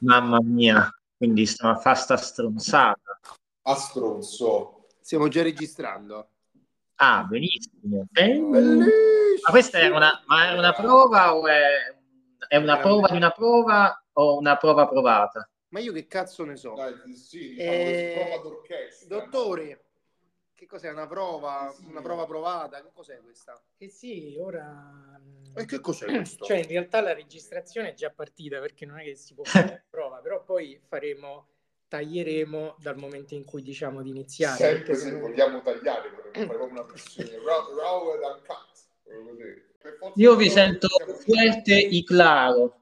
Mamma mia, quindi stiamo a fare sta stronzata. A stronzo. Stiamo già registrando. Ah, benissimo. Bellissimo. Ma questa è una, ma è una prova o è, è una prova di una prova o una prova provata? Ma io che cazzo ne so? Dai, sì, diciamo Eh, così, prova d'orchestra. Dottore, che cos'è? Una prova? Sì. Una prova provata? Che cos'è questa? Eh sì, ora... E che cos'è questo? Cioè, in realtà la registrazione è già partita perché non è che si può fare la prova, però poi faremo, taglieremo dal momento in cui diciamo di iniziare. Sempre se se no- vogliamo tagliare, dovremmo fare proprio una pressione. Raw, raw and uncut. Io vi sento fuerte e claro.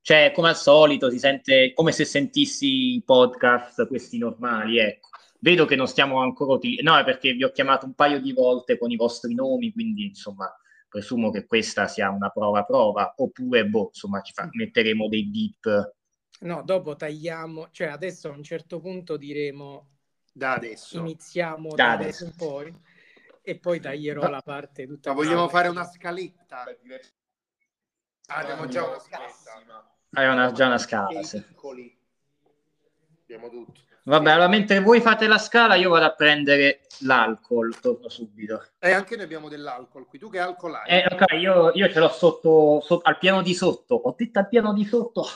Cioè, come al solito, si sente come se sentissi i podcast, questi normali, ecco. Vedo che non stiamo ancora utilizzando, no, è perché vi ho chiamato un paio di volte con i vostri nomi, quindi insomma, presumo che questa sia una prova prova, oppure, boh, insomma, ci fa- metteremo dei beep. No, dopo tagliamo, cioè adesso a un certo punto diremo Da adesso. iniziamo Da da adesso. in poi e poi taglierò Ma- la parte tutta Ma vogliamo fare una scaletta? Ah, abbiamo già una scaletta. Hai una- già una scala, sì. Abbiamo tutto. Vabbè, allora mentre voi fate la scala, io vado a prendere l'alcol, torno subito. E anche noi abbiamo dell'alcol qui. Tu che alcol hai? Eh, ok, io, io ce l'ho sotto, sotto- al piano di sotto. Ho detto al piano di sotto.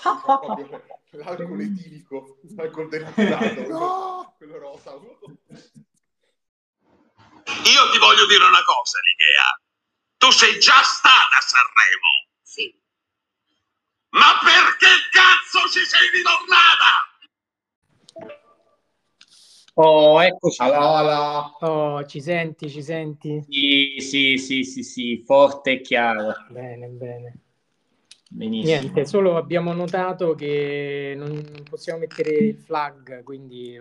L'alcol etilico, l'alcol derivato, quello, No! quello rosa. Io ti voglio dire una cosa, Ligea. Tu sei già stata a Sanremo. Sì, Ma perché cazzo ci sei ritornata? Oh, eccoci. Ala, ala. Oh, ci senti, ci senti? Sì, sì, sì, sì, sì, forte e chiaro. Bene, bene. Benissimo. Niente, solo abbiamo notato che non possiamo mettere il flag, quindi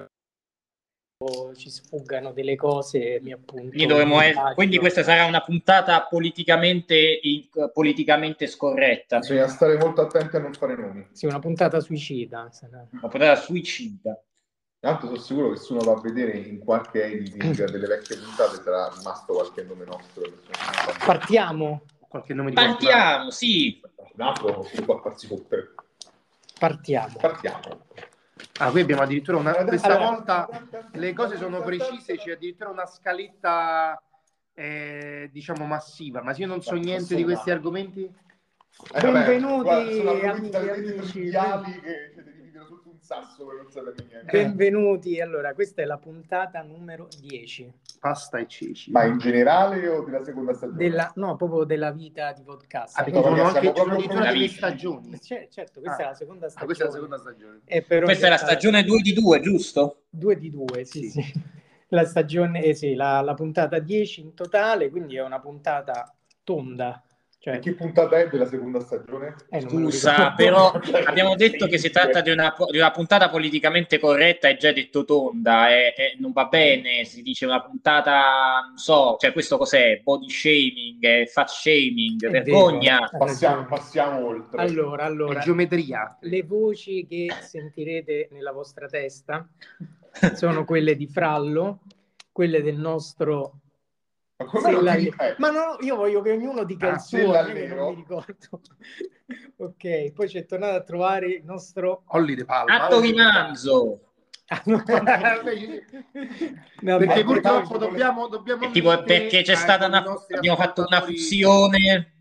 ci sfuggano delle cose, mi appunto. Quindi, faccio. quindi questa sarà una puntata politicamente, in- politicamente scorretta, Bisogna stare molto attenti a non fare nomi. Sì, una puntata suicida. sarà. una puntata suicida. Tanto sono sicuro che se uno va a vedere in qualche editing delle vecchie puntate sarà rimasto qualche nome nostro. Partiamo, Qualche nome di Partiamo, sì. Un altro comunque a farsi fottere. partiamo. Partiamo. Ah, qui abbiamo addirittura una. Questa Allora- volta le cose sono precise, c'è addirittura una scaletta, eh, diciamo, massiva. Ma se io non so niente di questi argomenti, Eh, Benvenuti, guarda, sono amici, amici. che sasso per non sapere niente. Benvenuti. Allora, questa è la puntata numero 10 pasta e ceci. Ma in generale o della seconda stagione? della, no, proprio della vita di podcast. Ah, perché No, sono anche delle stagioni. Cioè, certo, questa Ah. è la seconda Ah, stagione. questa è la seconda stagione. Però Questa è la stagione 2 di 2, giusto? 2 di 2, sì, Sì. sì. La stagione, eh sì, la, la puntata 10 in totale, quindi è una puntata tonda. Cioè, E che puntata è della seconda stagione? eh, Scusa, però abbiamo detto che si tratta di una, di una puntata politicamente corretta, hai già detto tonda, e, e non va bene, si dice una puntata, non so, cioè questo cos'è? Body shaming, fat shaming, È vergogna. Passiamo, passiamo oltre. Allora, allora, È geometria. le voci che sentirete nella vostra testa sono quelle di Frallo, quelle del nostro... Ma come lo? Eh, Ma no, io voglio che ognuno dica Ah, il suo, non mi ricordo. ok, poi c'è tornato a trovare il nostro... Olli de Palma. Atto rimanzo. Ah, no. No, perché ma- purtroppo dobbiamo, dobbiamo È tipo perché c'è stata una, abbiamo fatto una fusione.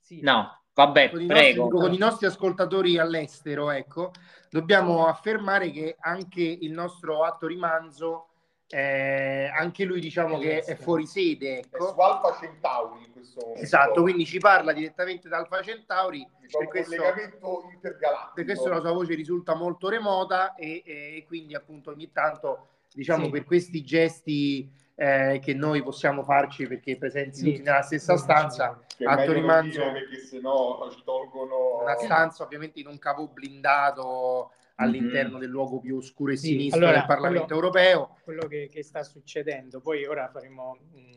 sì. No, vabbè, con i, nostri, prego. con i nostri ascoltatori all'estero, ecco, dobbiamo affermare che anche il nostro atto rimanzo, eh, anche lui diciamo che è fuori sede, è ecco. su Alfa Centauri in questo momento. Esatto, quindi ci parla direttamente da Alfa Centauri, per questo, collegamento intergalattico. per questo la sua voce risulta molto remota e, e quindi appunto ogni tanto, diciamo, Sì. per questi gesti eh, che noi possiamo farci perché presenti Sì. nella stessa stanza, non rimanzo. dire perché sennò ci tolgono una stanza ovviamente in un cavo blindato all'interno del luogo più oscuro e Sì, sinistro allora, del Parlamento quello- europeo. quello che, che sta succedendo. Poi ora faremo, mh,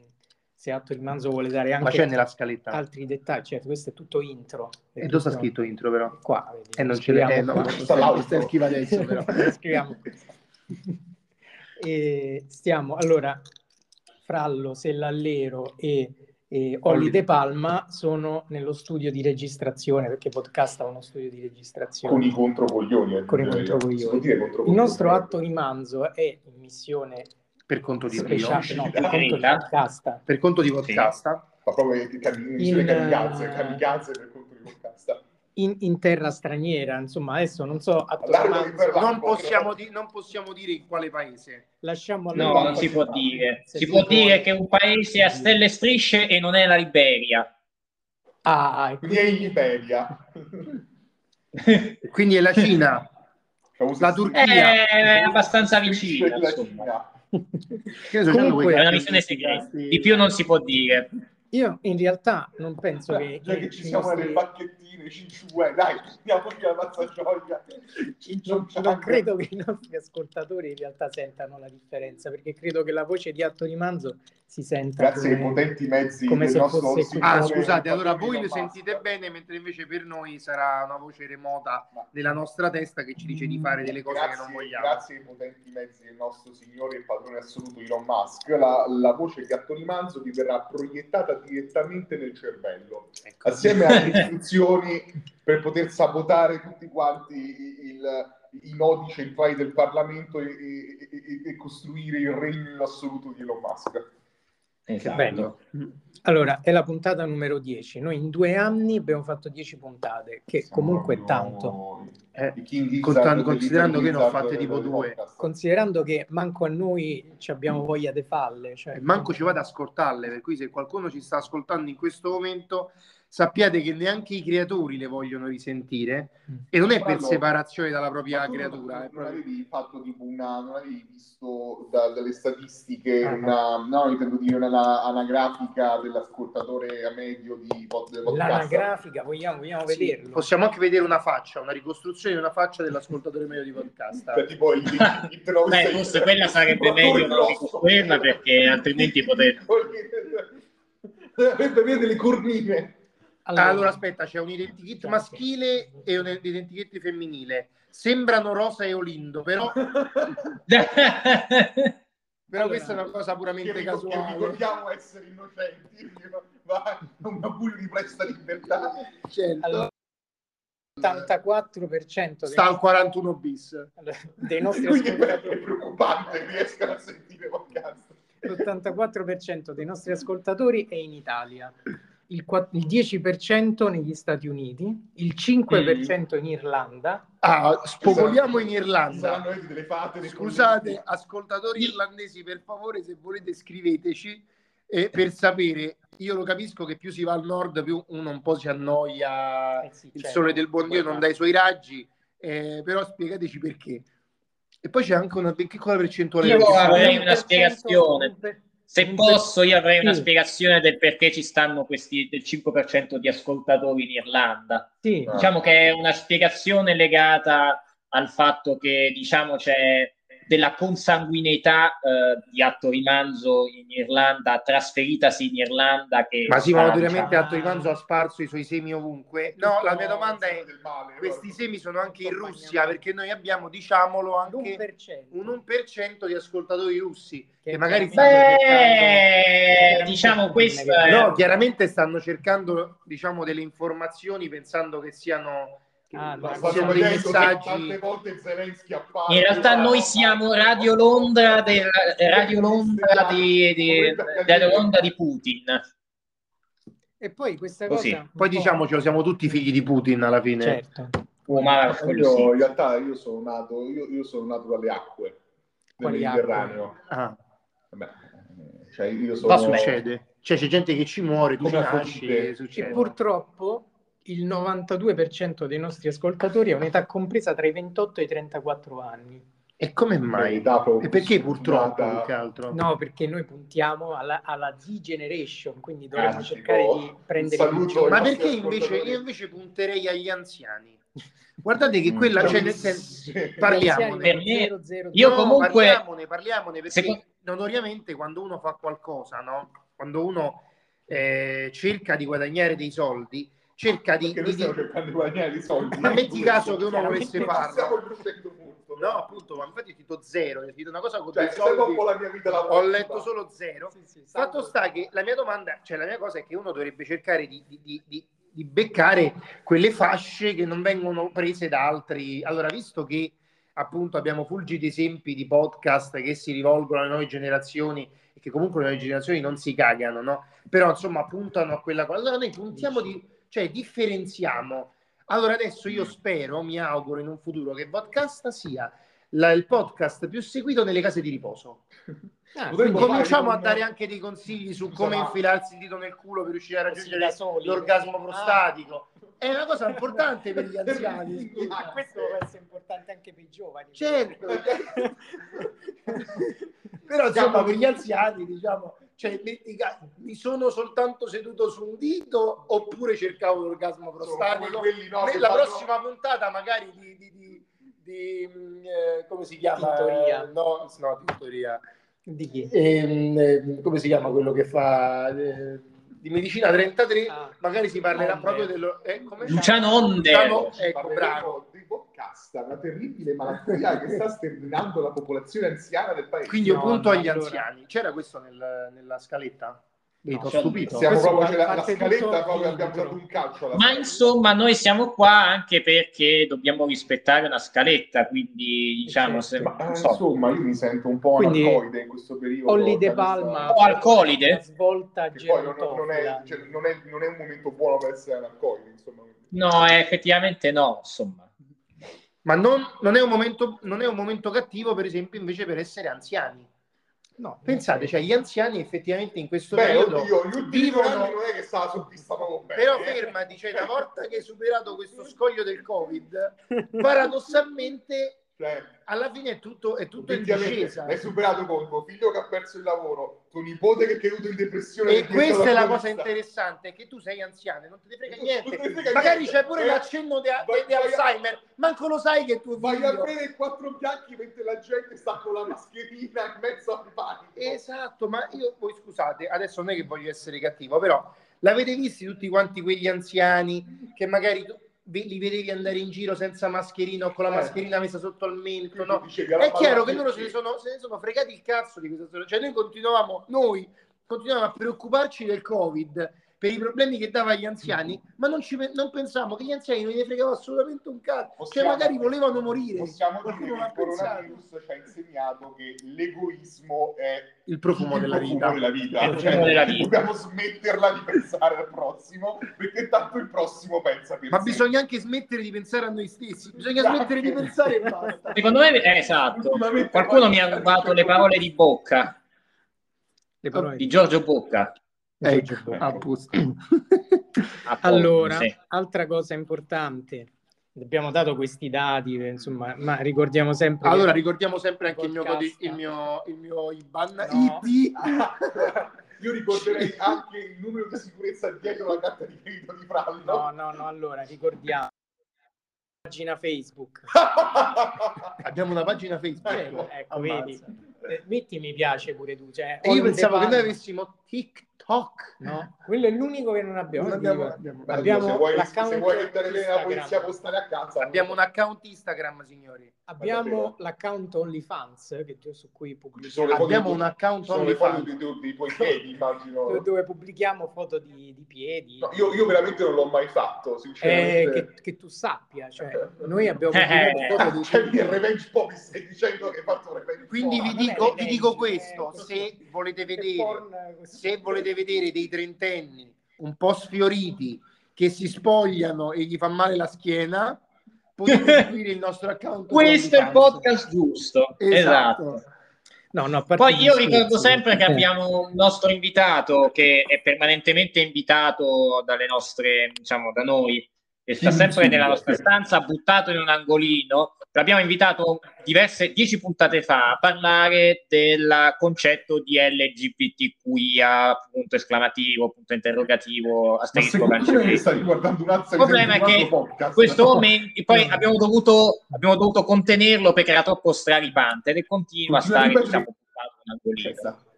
se Atto Rimanzo vuole dare Ma anche c'è nella scaletta. altri dettagli, certo, questo è tutto intro. È E dove sta tutto- scritto intro però? Qua, vedi, E non ce l'è, eh, no, ma sta il scrivo adesso però. Scriviamo. E stiamo, allora, Frallo, Sellallero e, e Olli De Palma sono nello studio di registrazione, perché podcast ha uno studio di registrazione. Con i controcoglioni. eh, Con i controcoglioni. Il nostro atto di manzo è in missione Per conto di Dio. speciale, no, per conto di podcast. Per conto di podcast. Ma proprio che cam- missione In, kamikaze, eh, kamikaze per conto di podcast. In, in terra straniera, insomma, adesso non so, Berlino. Non possiamo, di- non possiamo dire in quale paese. lasciamo No, non si può dire. Se Si tu può vuoi- dire che un paese a stelle e strisce e non è la Liberia. Ah, e Quindi è in Liberia. Quindi è la Cina. La Turchia. È abbastanza Vicino vicino. la insomma. Cina. Che ne so, c'hanno Comunque- È una missione segreta. Di più non si può dire. Io in realtà non penso che, Già che ci siamo nostri- nelle bacchettine, cinque, dai, andiamo via la mazzagioia. non, non credo che i nostri ascoltatori in realtà sentano la differenza, perché credo che la voce di Atto di Manzo si senta Grazie ai come- potenti mezzi come del se nostro fosse signore Ah, Come- scusate, allora voi lo sentite bene, mentre invece per noi sarà una voce remota nella nostra testa che ci dice di fare delle cose grazie, che non vogliamo. Grazie ai potenti mezzi del nostro signore e padrone assoluto Elon Musk, la, la voce di Manzo vi verrà proiettata direttamente nel cervello, Ecco. assieme alle istruzioni per poter sabotare tutti quanti i, il- i nodi centrali del Parlamento e, e- e- e costruire il regno assoluto di Elon Musk. Esatto. bello. Allora, è la puntata numero 10. Noi in due anni abbiamo fatto 10 puntate, che Siamo comunque è tanto. Eh, i King contan- Gizzard, considerando che ne ho fatte tipo due. Considerando che manco a noi ci abbiamo voglia di falle. Cioè, manco ci vado ad ascoltarle, per cui se qualcuno ci sta ascoltando in questo momento, sappiate che neanche i creatori le vogliono risentire Mm. e non è per no. separazione dalla propria creatura. Non, non proprio- avevi fatto tipo una, non avevi visto da- dalle statistiche Ah, una, no, intendo dire una, una anagrafica dell'ascoltatore a medio di pod, podcast. L'anagrafica, vogliamo, vogliamo Sì, vederlo? possiamo anche vedere una faccia, una ricostruzione di una faccia dell'ascoltatore medio di podcast. Cioè, tipo il, il, il Beh, forse quella sarebbe meglio non ricostruirla perché altrimenti potete... Avere delle cornine. Allora, aspetta, c'è un identikit maschile e un identikit femminile. Sembrano Rosa e Olindo, però, però Allora, questa è una cosa Che, puramente che casuale. ricordiamo essere innocenti. Va un abuso di presta libertà. Certo. Allora, 84% dei, Sta al 41 bis. dei nostri Quindi è ascoltatori preoccupante, riescono a sentire podcast. l'84% dei nostri ascoltatori è in Italia, il, qua- il 10% negli Stati Uniti, il 5% in Irlanda, Ah, spopoliamo in Irlanda. fate, dei Scusate, ascoltatori irlandesi, per favore, se volete scriveteci eh, per sapere. Io lo capisco che più si va al nord, più uno un po' si annoia. Eh sì, Il certo. sole del buon Dio non dà i suoi raggi, eh, però spiegateci perché. E poi c'è anche una piccola percentuale Io di- avrei una 1% spiegazione. Se posso, io avrei una Sì. spiegazione del perché ci stanno questi del 5% di ascoltatori in Irlanda. Sì. Diciamo che è una spiegazione legata al fatto che diciamo c'è della consanguineità eh, di Atto Rimanzo in Irlanda, trasferitasi in Irlanda che Ma sì, ma diciamo, Atto Rimanzo ha sparso i suoi semi ovunque. No, la mia domanda è: male, questi guarda. semi sono anche in Russia? Perché noi abbiamo, diciamolo, anche l'1%. un 1% di ascoltatori russi che Che magari chiaramente- stanno cercando. Beh, diciamo questo è... No, chiaramente stanno cercando diciamo delle informazioni pensando che siano Ah, Ma no, stanno siano dei vedendo che messaggi Tante volte Zelensky appare. In realtà noi siamo Radio Londra, del, Radio Londra di, di, Radio Londra di Putin. E poi questa Così. cosa... un poi po'- diciamocelo siamo tutti figli di Putin alla fine Certo. Oh, ma. Io, in realtà io sono nato, io, io sono nato dalle acque del Quali Mediterraneo. Ah, Vabbè, cioè io cosa sono succede? Cioè c'è gente che ci muore, tu nasci, e purtroppo il 92% dei nostri ascoltatori ha un'età compresa tra i 28 e i 34 anni. E come mai? E perché purtroppo sfumata. più che altro? No, perché noi puntiamo alla, alla Z Generation, quindi dovremmo Ah, cercare tipo, di prendere giovani. Ma perché invece io invece punterei agli anziani? Guardate che Mm. quella, cioè Sì. nel senso, Sì. parliamone. Per me- 000. io No, comunque- parliamone, parliamone perché Secondo- notoriamente quando uno fa qualcosa, no? Quando uno eh, cerca di guadagnare dei soldi, cerca di, Perché noi di- cercando di guadagnare i soldi. Ma metti caso che uno volesse farlo. No, appunto, ma infatti ho scritto zero, ho scritto una cosa con Cioè, un soldi, po' la mia vita ho lavorativa. letto solo zero. Sì, sì, Fatto sta che la mia domanda, cioè la mia cosa è che uno dovrebbe cercare di, di- di- di- di beccare quelle fasce che non vengono prese da altri. Allora, visto che appunto abbiamo fulgidi esempi di podcast che si rivolgono alle nuove generazioni e che comunque le nuove generazioni non si cagano, no? Però insomma puntano a quella cosa. Allora noi puntiamo di, cioè differenziamo. Allora adesso io spero, mi auguro in un futuro che Vodcast sia la- il podcast più seguito nelle case di riposo. Ah, cominciamo a dare anche dei consigli su come infilarsi il dito nel culo per riuscire a raggiungere l'orgasmo Ah. prostatico. È una cosa importante per gli anziani. Ah, questo può essere importante anche per i giovani. Certo. Però insomma per gli anziani diciamo, cioè, mi sono soltanto seduto su un dito oppure cercavo l'orgasmo prostatico. no, che la fanno- prossima puntata magari di, di- di- di, mm, eh, come si chiama? Tintoria. Eh, No, no, tintoria. Di chi? Ehm, ehm, come si chiama quello che fa eh, di medicina 33 Ah. magari si parlerà Onde. proprio dello eh, come Luciano Onde. Luciano- Ci ecco bravo di podcast, una terribile malattia che sta sterminando la popolazione anziana del paese. quindi io No, punto no, agli allora- anziani c'era questo nel- nella scaletta? No, cioè, stupito Siamo Questo proprio, cioè, la, la parte scaletta proprio abbiamo dato un calcio Ma scaletta. insomma, noi siamo qua anche perché dobbiamo rispettare una scaletta, quindi diciamo, se, Ma, eh, so, insomma, io mi sento un po' Quindi, anarcoide in questo periodo. Olli De Palma. O alcolide? Una svolta Che poi non, non è, cioè, non, è, non è un momento buono per essere anarcoide, insomma. no, eh, effettivamente no, insomma. ma non, non è un momento, non è un momento cattivo per esempio invece per essere anziani No, pensate cioè gli anziani effettivamente in questo Beh, periodo oddio, gli ultimi vivono- anni non è che sta soddisfavano bene. però eh. fermati cioè una volta che hai superato questo scoglio del covid paradossalmente Cioè, alla fine è tutto, è tutto in discesa L'hai superato con tuo figlio che ha perso il lavoro, tuo nipote che è caduto in depressione. e questa è la cosa interessante che tu sei anziano non te ne frega niente frega magari niente. c'è pure Eh, l'accenno di, vai- di vai a- Alzheimer manco lo sai che tuo Vai a bere quattro bianchi mentre la gente sta con la mascherina in mezzo al panico. Esatto, ma io voi scusate, adesso non è che voglio essere cattivo, però l'avete visti tutti quanti quegli anziani che magari tu li vedevi andare in giro senza mascherina o con la Eh. mascherina messa sotto al mento, no? È chiaro che loro se ne, sono, se ne sono fregati il cazzo di questa storia. Cioè, noi continuavamo, noi continuavamo a preoccuparci del Covid per i problemi che dava agli anziani, ma non, ci, non pensavamo che gli anziani non gli fregava assolutamente un cazzo. Cioè, Possiamo- magari volevano morire. Possiamo Qualcuno dire che il pensato. coronavirus ci ha insegnato che l'egoismo è Il profumo il della profumo vita. della vita. È il Cioè, profumo della vita. Dobbiamo smetterla di pensare al prossimo, perché tanto il prossimo pensa per Ma sé. bisogna anche smettere di pensare a noi stessi, bisogna Esatto. smettere di pensare e basta. Secondo me, eh, esatto, qualcuno mi ha rubato le parole di bocca, Le parole di di- Giorgio Bocca. Ecco, Giorgio a Bocca. posto. a Allora, Ponzi. altra cosa importante, abbiamo dato questi dati, eh, insomma, ma ricordiamo sempre Allora, che ricordiamo sempre anche il mio, il mio, il mio IBAN No. ID. Io ricorderei anche il numero di sicurezza dietro la carta di credito di Frallo. no, no, no, allora ricordiamo la pagina Facebook. Abbiamo una pagina Facebook. Ecco, ecco, Ammazza. vedi. Eh, metti mi piace pure tu, cioè, E io pensavo che noi avessimo TikTok. No? Quello è l'unico che non abbiamo. Non abbiamo- abbiamo- Abbiamo se vuoi, l'account se vuoi mettere la polizia postale a casa Abbiamo un account Instagram, signori. Abbiamo l'account OnlyFans che tu- su cui pubblichiamo, Abbiamo di- un account sono le foto OnlyFans. dei, tuoi- dei tuoi piedi immagino. Dove pubblichiamo foto di, di piedi. No, io, io veramente non l'ho mai fatto Eh, sinceramente che, che tu sappia, cioè, noi abbiamo Eh, pubblicato foto dei cioè tuoi il revenge pop mi stai dicendo che hai fatto revenge Quindi vi dico, vi revenge, dico questo, se volete vedere, se volete vedere dei trentenni un po' sfioriti che si spogliano e gli fa male la schiena, potete seguire il nostro account. Questo è il podcast giusto. Esatto. Esatto. No, no, Poi io ricordo sempre che eh, abbiamo un nostro invitato che è permanentemente invitato dalle nostre, diciamo, da noi, e sta sempre nella nostra stanza, buttato in un angolino. L'abbiamo invitato diverse, dieci puntate fa a parlare del concetto di LGBTQIA, punto esclamativo, punto interrogativo, asterisco cancelletto. Il problema è che in questo momento poi abbiamo dovuto, abbiamo dovuto contenerlo perché era troppo straripante ed continua a Continua a stare diciamo, in un angolino. Esatto.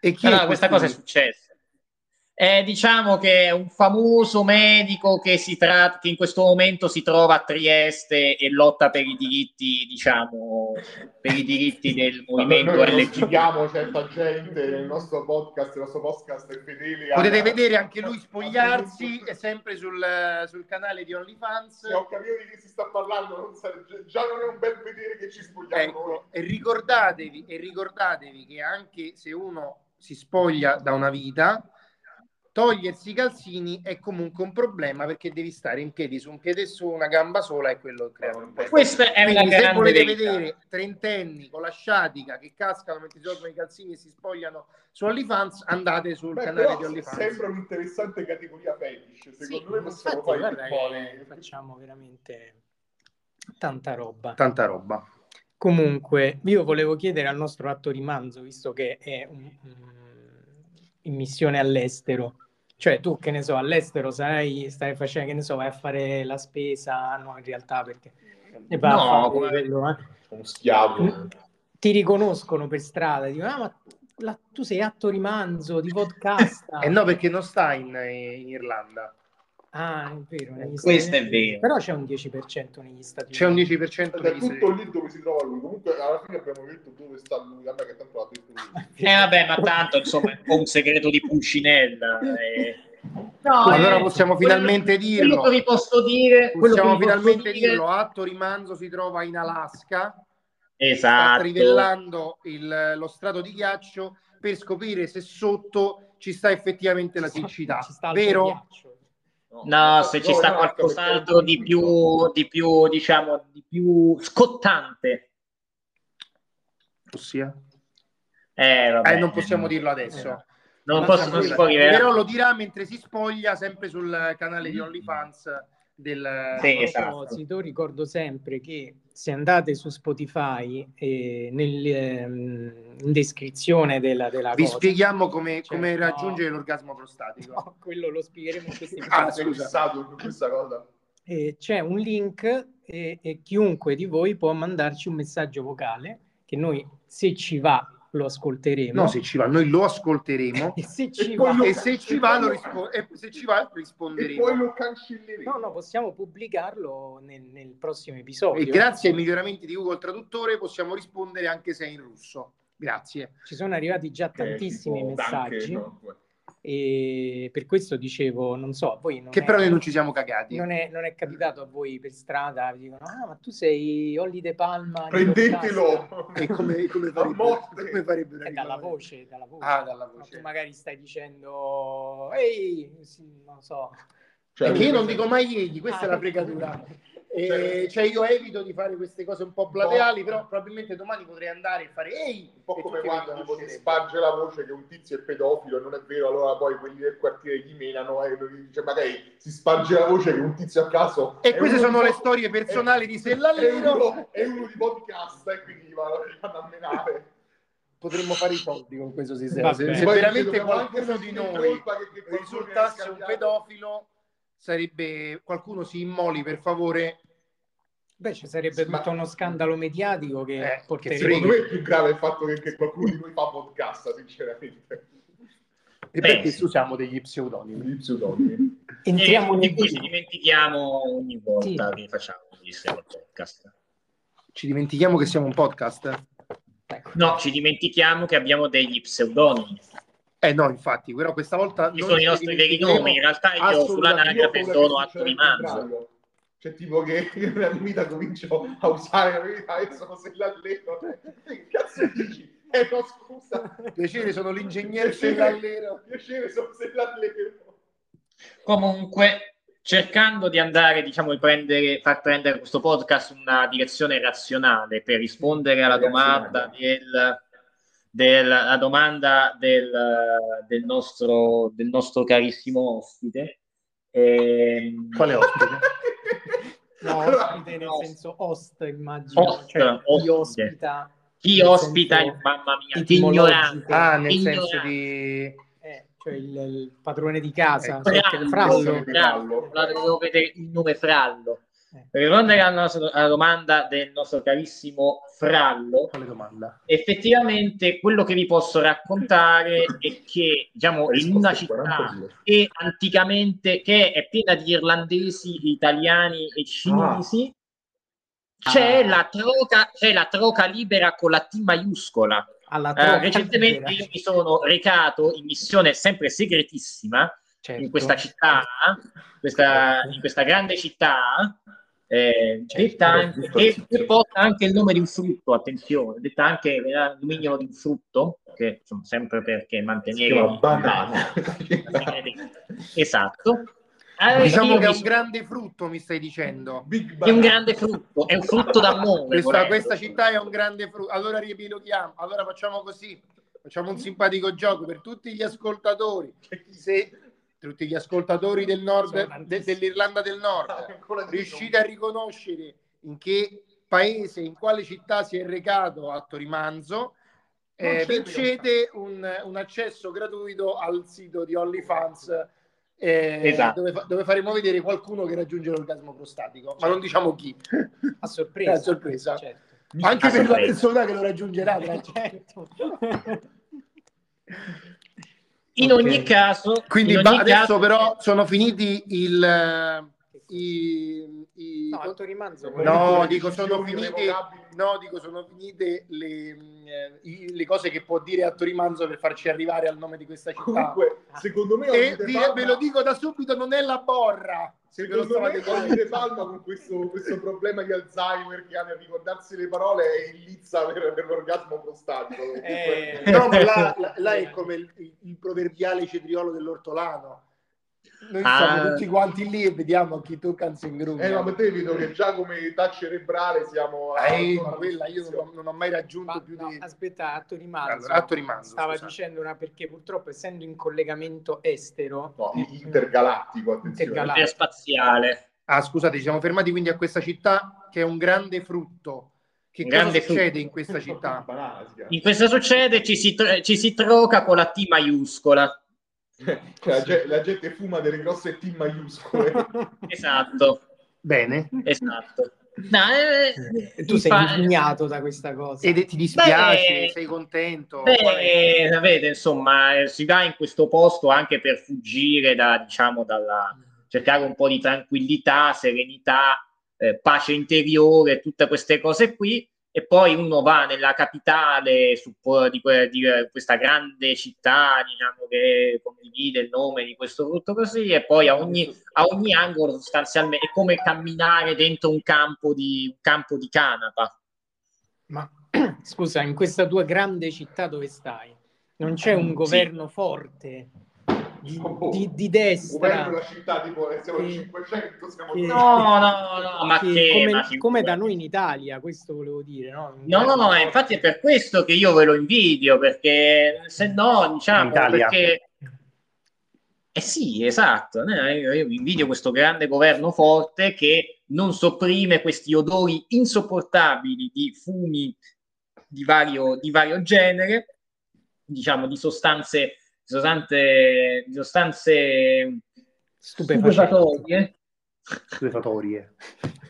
E chi Allora, è questa cosa è successa. Eh, diciamo che è un famoso medico che, si tra- che in questo momento si trova a Trieste e lotta per i diritti, diciamo, per i diritti del movimento Noi non LGBT. spieghiamo certa gente nel nostro podcast, il nostro podcast è fedele. Potete alla- vedere anche lui spogliarsi, è sempre sul, sul canale di OnlyFans. Se ho capito di che si sta parlando, non sa- già non è un bel vedere che ci spogliamo Ecco, e ricordatevi, e ricordatevi che anche se uno si spoglia da una vita, togliersi i calzini è comunque un problema perché devi stare in piedi su un piede su una gamba sola e quello crea un problema. Questa è una Quindi se volete verità. vedere trentenni con la sciatica che cascano mentre si tolgono i calzini e si spogliano su OnlyFans, andate sul Beh, canale di OnlyFans. sembra un'interessante categoria fetish. Sì, Secondo me possiamo infatti, fare guarda buoni. facciamo veramente tanta roba. Tanta roba. Comunque, io volevo chiedere al nostro atto Manzo, visto che è un- un- in missione all'estero, cioè tu che ne so, all'estero sai, stai facendo, che ne so, vai a fare la spesa, no, in realtà perché e vai a No, come- quello, eh. Uno schiavo. ti riconoscono per strada, dicono, ah, ma la- tu sei atto rimanzo di podcast. E no, perché non sta in, in Irlanda. Ah, è vero. negli Questo Stati è vero. Però c'è un 10% negli Stati C'è un Uniti. 10% Ed è tutto lì dove si trova lui. Comunque, alla fine abbiamo detto dove sta lui. Vabbè, che tanto l'ha detto lui. Eh vabbè, ma tanto insomma è un po' un segreto di Pulcinella. eh. No, Allora eh, possiamo quello- finalmente dirlo. Quello che vi posso dire, quello Possiamo finalmente dire- dirlo, Atto Rimanzo si trova in Alaska, sta Esatto. trivellando il- lo strato di ghiaccio per scoprire se sotto ci sta effettivamente la siccità. Sta Vero? ghiaccio. No, se ci No, sta no, qualcos'altro di più, di più, diciamo, di più scottante. Ossia? Eh, vabbè. Eh, non possiamo dirlo adesso. Non Ma posso, non si lì. può dire. Però lo dirà mentre si spoglia sempre sul canale di OnlyFans del... Sì, A esatto. proposito, ricordo sempre che se andate su Spotify eh, nel, ehm, in descrizione della, della Vi cosa, spieghiamo come, Cioè, come no. raggiungere l'orgasmo prostatico. no, quello lo spiegheremo in questi Ah, Ah, scusa. questa cosa. Eh, c'è un link e, e chiunque di voi può mandarci un messaggio vocale che noi se ci va lo ascolteremo No, se ci va, noi lo ascolteremo e se ci E va lo- e se ci va, lo rispo- e se ci va E risponderemo. poi lo cancelleremo. no, no, possiamo pubblicarlo nel, nel prossimo episodio E grazie ai miglioramenti di Google Traduttore possiamo rispondere anche se è in russo. Grazie. ci sono arrivati già è tantissimi tipo messaggi danke, no? E per questo dicevo non so a voi non Che è- però noi non ci siamo cagati. non è, non è capitato a voi per strada vi dicono ah ma tu sei Olli De Palma Prendetelo! E come, come farebbe, morte! come farebbero Podcast?" a Eh, dalla ricorrere? voce dalla voce Ah, dalla voce. tu magari stai dicendo ehi sì, non so Cioè, Perché io non dico mai egli, questa è la fregatura. E, cioè io evito di fare queste cose un po' plateali, però probabilmente domani potrei andare e fare ehi, Un po' come quando si sparge la voce che un tizio è pedofilo e non è vero, allora poi quelli del quartiere gli menano e dice magari si sparge la voce che un tizio a caso E è queste sono di- le storie personali di è Sellallero. uno, è uno di podcast e quindi gli vanno a menare. Potremmo fare i soldi con questo sistema. Se, se veramente qualcuno di noi risultasse un scambiato. pedofilo, sarebbe qualcuno si immoli per favore. beh ci sarebbe Ma- tutto uno scandalo mediatico che Eh, porterebbe che Secondo me è più grave il fatto che, che qualcuno di noi fa podcast, sinceramente. E Beh, perché sì. usiamo degli pseudonimi? Gli pseudonimi. entriamo E nel di cui ci dimentichiamo ogni volta Sì. che facciamo registriamo il podcast. Ci dimentichiamo che siamo un podcast? Ecco. No, ci dimentichiamo che abbiamo degli pseudonimi. Eh no, infatti, però questa volta Ci non sono i nostri veri nomi. In realtà io sull'anagrafe sono atto di manzo. Cioè, tipo che io nella mia vita comincio a usare la verità e sono sellallero. Che cazzo dici? Eh no, scusa. Piacere, sono l'ingegnere Piacere. Sellallero. Piacere, sono sellallero. Comunque, cercando di andare, diciamo, di prendere, far prendere questo podcast una direzione razionale per rispondere alla domanda del, del, la domanda del, del nostro, del nostro carissimo ospite. Ehm, Quale ospite? no ospite nel senso host immagino Host, cioè chi ospita chi ospita il mamma mia, ignorante. Ah, nel Ignorante. senso di... eh, cioè il, il padrone di casa cioè, Frallo, Frallo. Frallo, vedere il nome Frallo. Eh. Per rispondere alla, nostra- alla domanda del nostro carissimo Frallo, effettivamente quello che vi posso raccontare è che diciamo in una città che anticamente che è piena di irlandesi, italiani e cinesi c'è, Ah. la troca, c'è la troca libera con la T maiuscola. Alla Eh, recentemente libera. io mi sono recato in missione sempre segretissima Certo. in questa città, questa, in questa grande città, eh, Certo. detta anche, che, che porta anche il nome di un frutto, attenzione, detta anche il dominio di un frutto, che insomma, sempre perché mantenere banana. esatto. Eh, Diciamo io che è un grande frutto, mi stai dicendo. È un grande frutto, è un frutto d'amore. Questa, questa città è un grande frutto. Allora riepiloghiamo. Allora facciamo così. Facciamo un simpatico gioco per tutti gli ascoltatori. Se tutti gli ascoltatori del nord, de- dell'Irlanda del Nord riuscite a riconoscere in che paese, in quale città si è recato a Torimanzo, eh, vincete un, un accesso gratuito al sito di OnlyFans eh, Esatto. dove, fa- dove faremo vedere qualcuno che raggiunge l'orgasmo prostatico, ma non diciamo chi. a sorpresa. È a sorpresa. Certo. Anche A per la sorpresa. persona che lo raggiungerà. Certo. In Ok. ogni caso, Quindi ogni adesso caso- però sono finiti il... eh, I, No, a Torimanzo. No, dico sono finite, no, dico sono finite le, eh, i- le cose che può dire a Torimanzo per farci arrivare al nome di questa città. Comunque, secondo me E vi- Palma- ve lo dico da subito, non è la borra. Se ve lo Secondo me stavate Olivide chiedendo. Palma con questo, questo problema di Alzheimer che ha nel ricordarsi le parole è in lizza per, per l'orgasmo prostatico. Eh. No, ma là, là- là è come il- il proverbiale cetriolo dell'ortolano. Noi Ah. siamo tutti quanti lì e vediamo chi tocca in singrupo. Eh, ma per te vedo che già come età cerebrale siamo a- Eh, ma quella io non ho, non ho mai raggiunto Ma, più no, di... aspetta, a Torimanzo. Allora, a Torimanzo, Stava scusate. dicendo una perché purtroppo essendo in collegamento estero, No, intergalattico, attenzione. Intergalattico. interspaziale. Ah, scusate, ci siamo fermati quindi a questa città che è un grande frutto. Che grande succede frutto. in questa città? In questo succede ci si, tro- ci si troca con la T maiuscola. Cioè, la, ge- la gente fuma delle grosse T maiuscole. Esatto, Bene. esatto. No, eh, E tu mi sei fa- indignato da questa cosa. Ed ti dispiace? Beh, sei contento? Beh, sapete, insomma, eh, si va in questo posto anche per fuggire da, diciamo, dalla cercare un po' di tranquillità, serenità, eh, pace interiore, tutte queste cose qui. E poi uno va nella capitale su- di, que- di, eh, questa grande città, diciamo, che condivide il nome di questo frutto così, e poi a ogni, a ogni angolo sostanzialmente è come camminare dentro un campo di, un campo di canapa. Ma scusa, in questa tua grande città dove stai, non c'è un Sì. governo forte di, di- di Governo destra della città, tipo, siamo al Che- 500, siamo che- No, no, no, ma che- che... come, ma come da noi in Italia, questo volevo dire, no? No, governo no, forte. infatti è per questo che io ve lo invidio, perché se no, diciamo, perché... Eh sì, esatto, eh, io, io vi invidio questo grande governo forte che non sopprime questi odori insopportabili di fumi di vario, di vario genere, diciamo di sostanze, sostanze, di sostanze Stupefacenti. stupefatorie. Stupefatorie.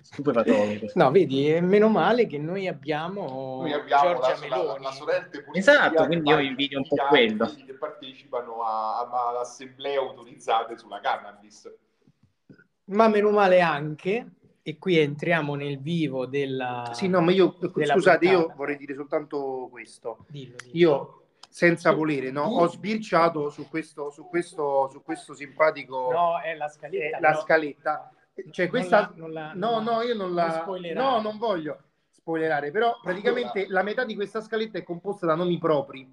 Stupefatorie. No, vedi, è meno male che noi abbiamo, Noi abbiamo Giorgia la, la, Meloni. la sorelle politica Esatto, quindi io invidio un po' quello. che partecipano a, a- ad assemblee autorizzate sulla cannabis. Ma meno male anche, e qui entriamo nel vivo della... Sì, no, ma io, scusate, io puntata. vorrei dire soltanto questo. Dillo, dillo. Io, senza volere, no, ho sbirciato su questo, su questo, su questo simpatico... No, è la eh, scaletta. la no. scaletta. Cioè, Non questa... la- non la- no, non la- no, io non la... no, non voglio spoilerare, però praticamente la metà di questa scaletta è composta da nomi propri.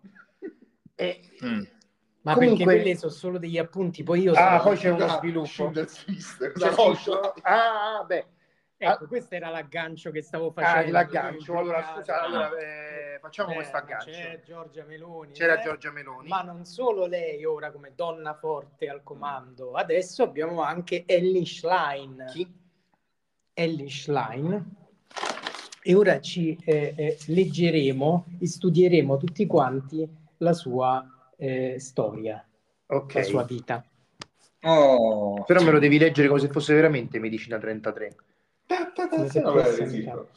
E... Mm. Ma Comunque- perché quelli sono solo degli appunti, poi io Ah, sono... poi c'è uno Ah, sviluppo. C'è una scritto- cosa. Ah, ah, beh. Ecco, questo era l'aggancio che stavo Ah, facendo. l'aggancio. Allora, scusa, allora eh, facciamo Eh, questo aggancio. C'è Giorgia Meloni. C'era eh, Giorgia Meloni. Ma non solo lei ora come donna forte al comando, adesso abbiamo anche Ellie Schlein. Chi? Ellie Schlein. E ora ci eh, eh, leggeremo e studieremo tutti quanti la sua eh, storia, Ok. la sua vita. Oh. Però me lo devi leggere come se fosse veramente Medicina 33. Se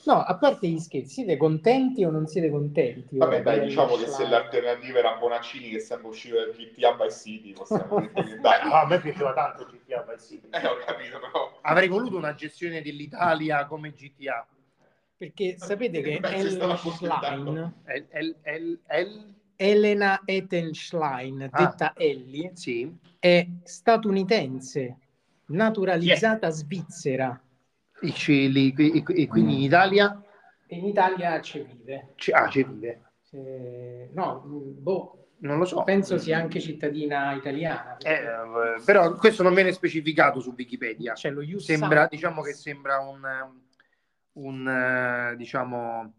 No, a parte gli scherzi, siete contenti o non siete contenti? Vabbè, dai, diciamo che se l'alternativa era Bonaccini che sembra uscito dal GTA by City, possiamo dire dai. A me piaceva tanto GTA Vice City. Eh, ho capito, però. Avrei voluto una gestione dell'Italia come GTA. Perché sapete che Beh, El, el, el, el- Elena Ettenschlein, Ah. detta Ellie, Sì. è statunitense, naturalizzata svizzera I cieli, e, e quindi in Italia in Italia ci vive. ci, ah, ci vive. Eh, no, boh, Non lo so. penso sia anche cittadina italiana. Eh, eh, però questo non viene specificato su Wikipedia. C'è lo Ius Sembra, diciamo che sembra un, un eh, diciamo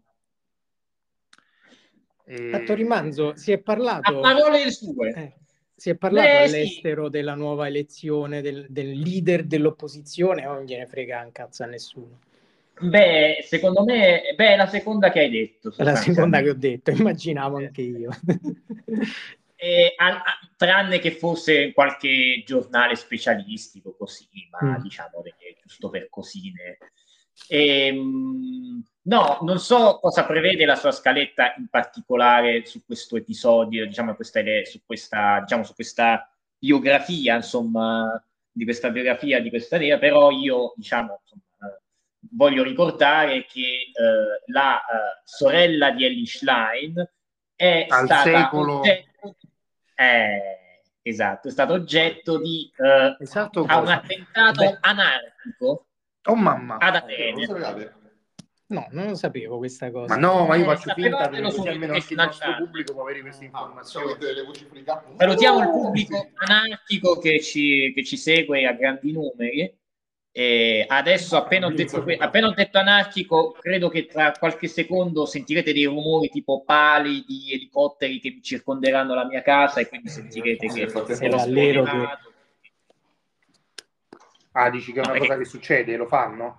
eh, A Torimanzo si è A parlato, parole sue. eh, si è parlato Beh, sì. all'estero della nuova elezione del, del leader dell'opposizione, o non gliene frega un cazzo a nessuno. Beh, secondo me, beh, è la seconda che hai detto. È la seconda che ho detto, immaginavo anche io. Eh, a- a- tranne che fosse qualche giornale specialistico così, ma Mm. diciamo che giusto per cosine. Ehm, no, non so cosa prevede la sua scaletta in particolare su questo episodio, diciamo, questa, su questa, diciamo, su questa biografia, insomma, di questa biografia di questa idea, però io, diciamo, insomma, voglio ricordare che eh, la eh, sorella di Ellie Schlein è Al stata secolo- oggetto, eh, esatto, è stato oggetto di eh, esatto un attentato Beh, anarchico oh mamma. ad Atene. No, non lo sapevo questa cosa. ma no ma io Eh, faccio sapevate finta così so, almeno che anche il nostro pubblico può avere queste Ah, informazioni? Salutiamo il Oh, pubblico sì. anarchico che ci, che ci segue a grandi numeri. E adesso, appena ho, detto, appena ho detto anarchico, credo che tra qualche secondo sentirete dei rumori tipo pali di elicotteri che circonderanno la mia casa e quindi sentirete Sì, che nel frattempo se l'ho spoilerato. ah dici che è una No, cosa perché- che succede lo fanno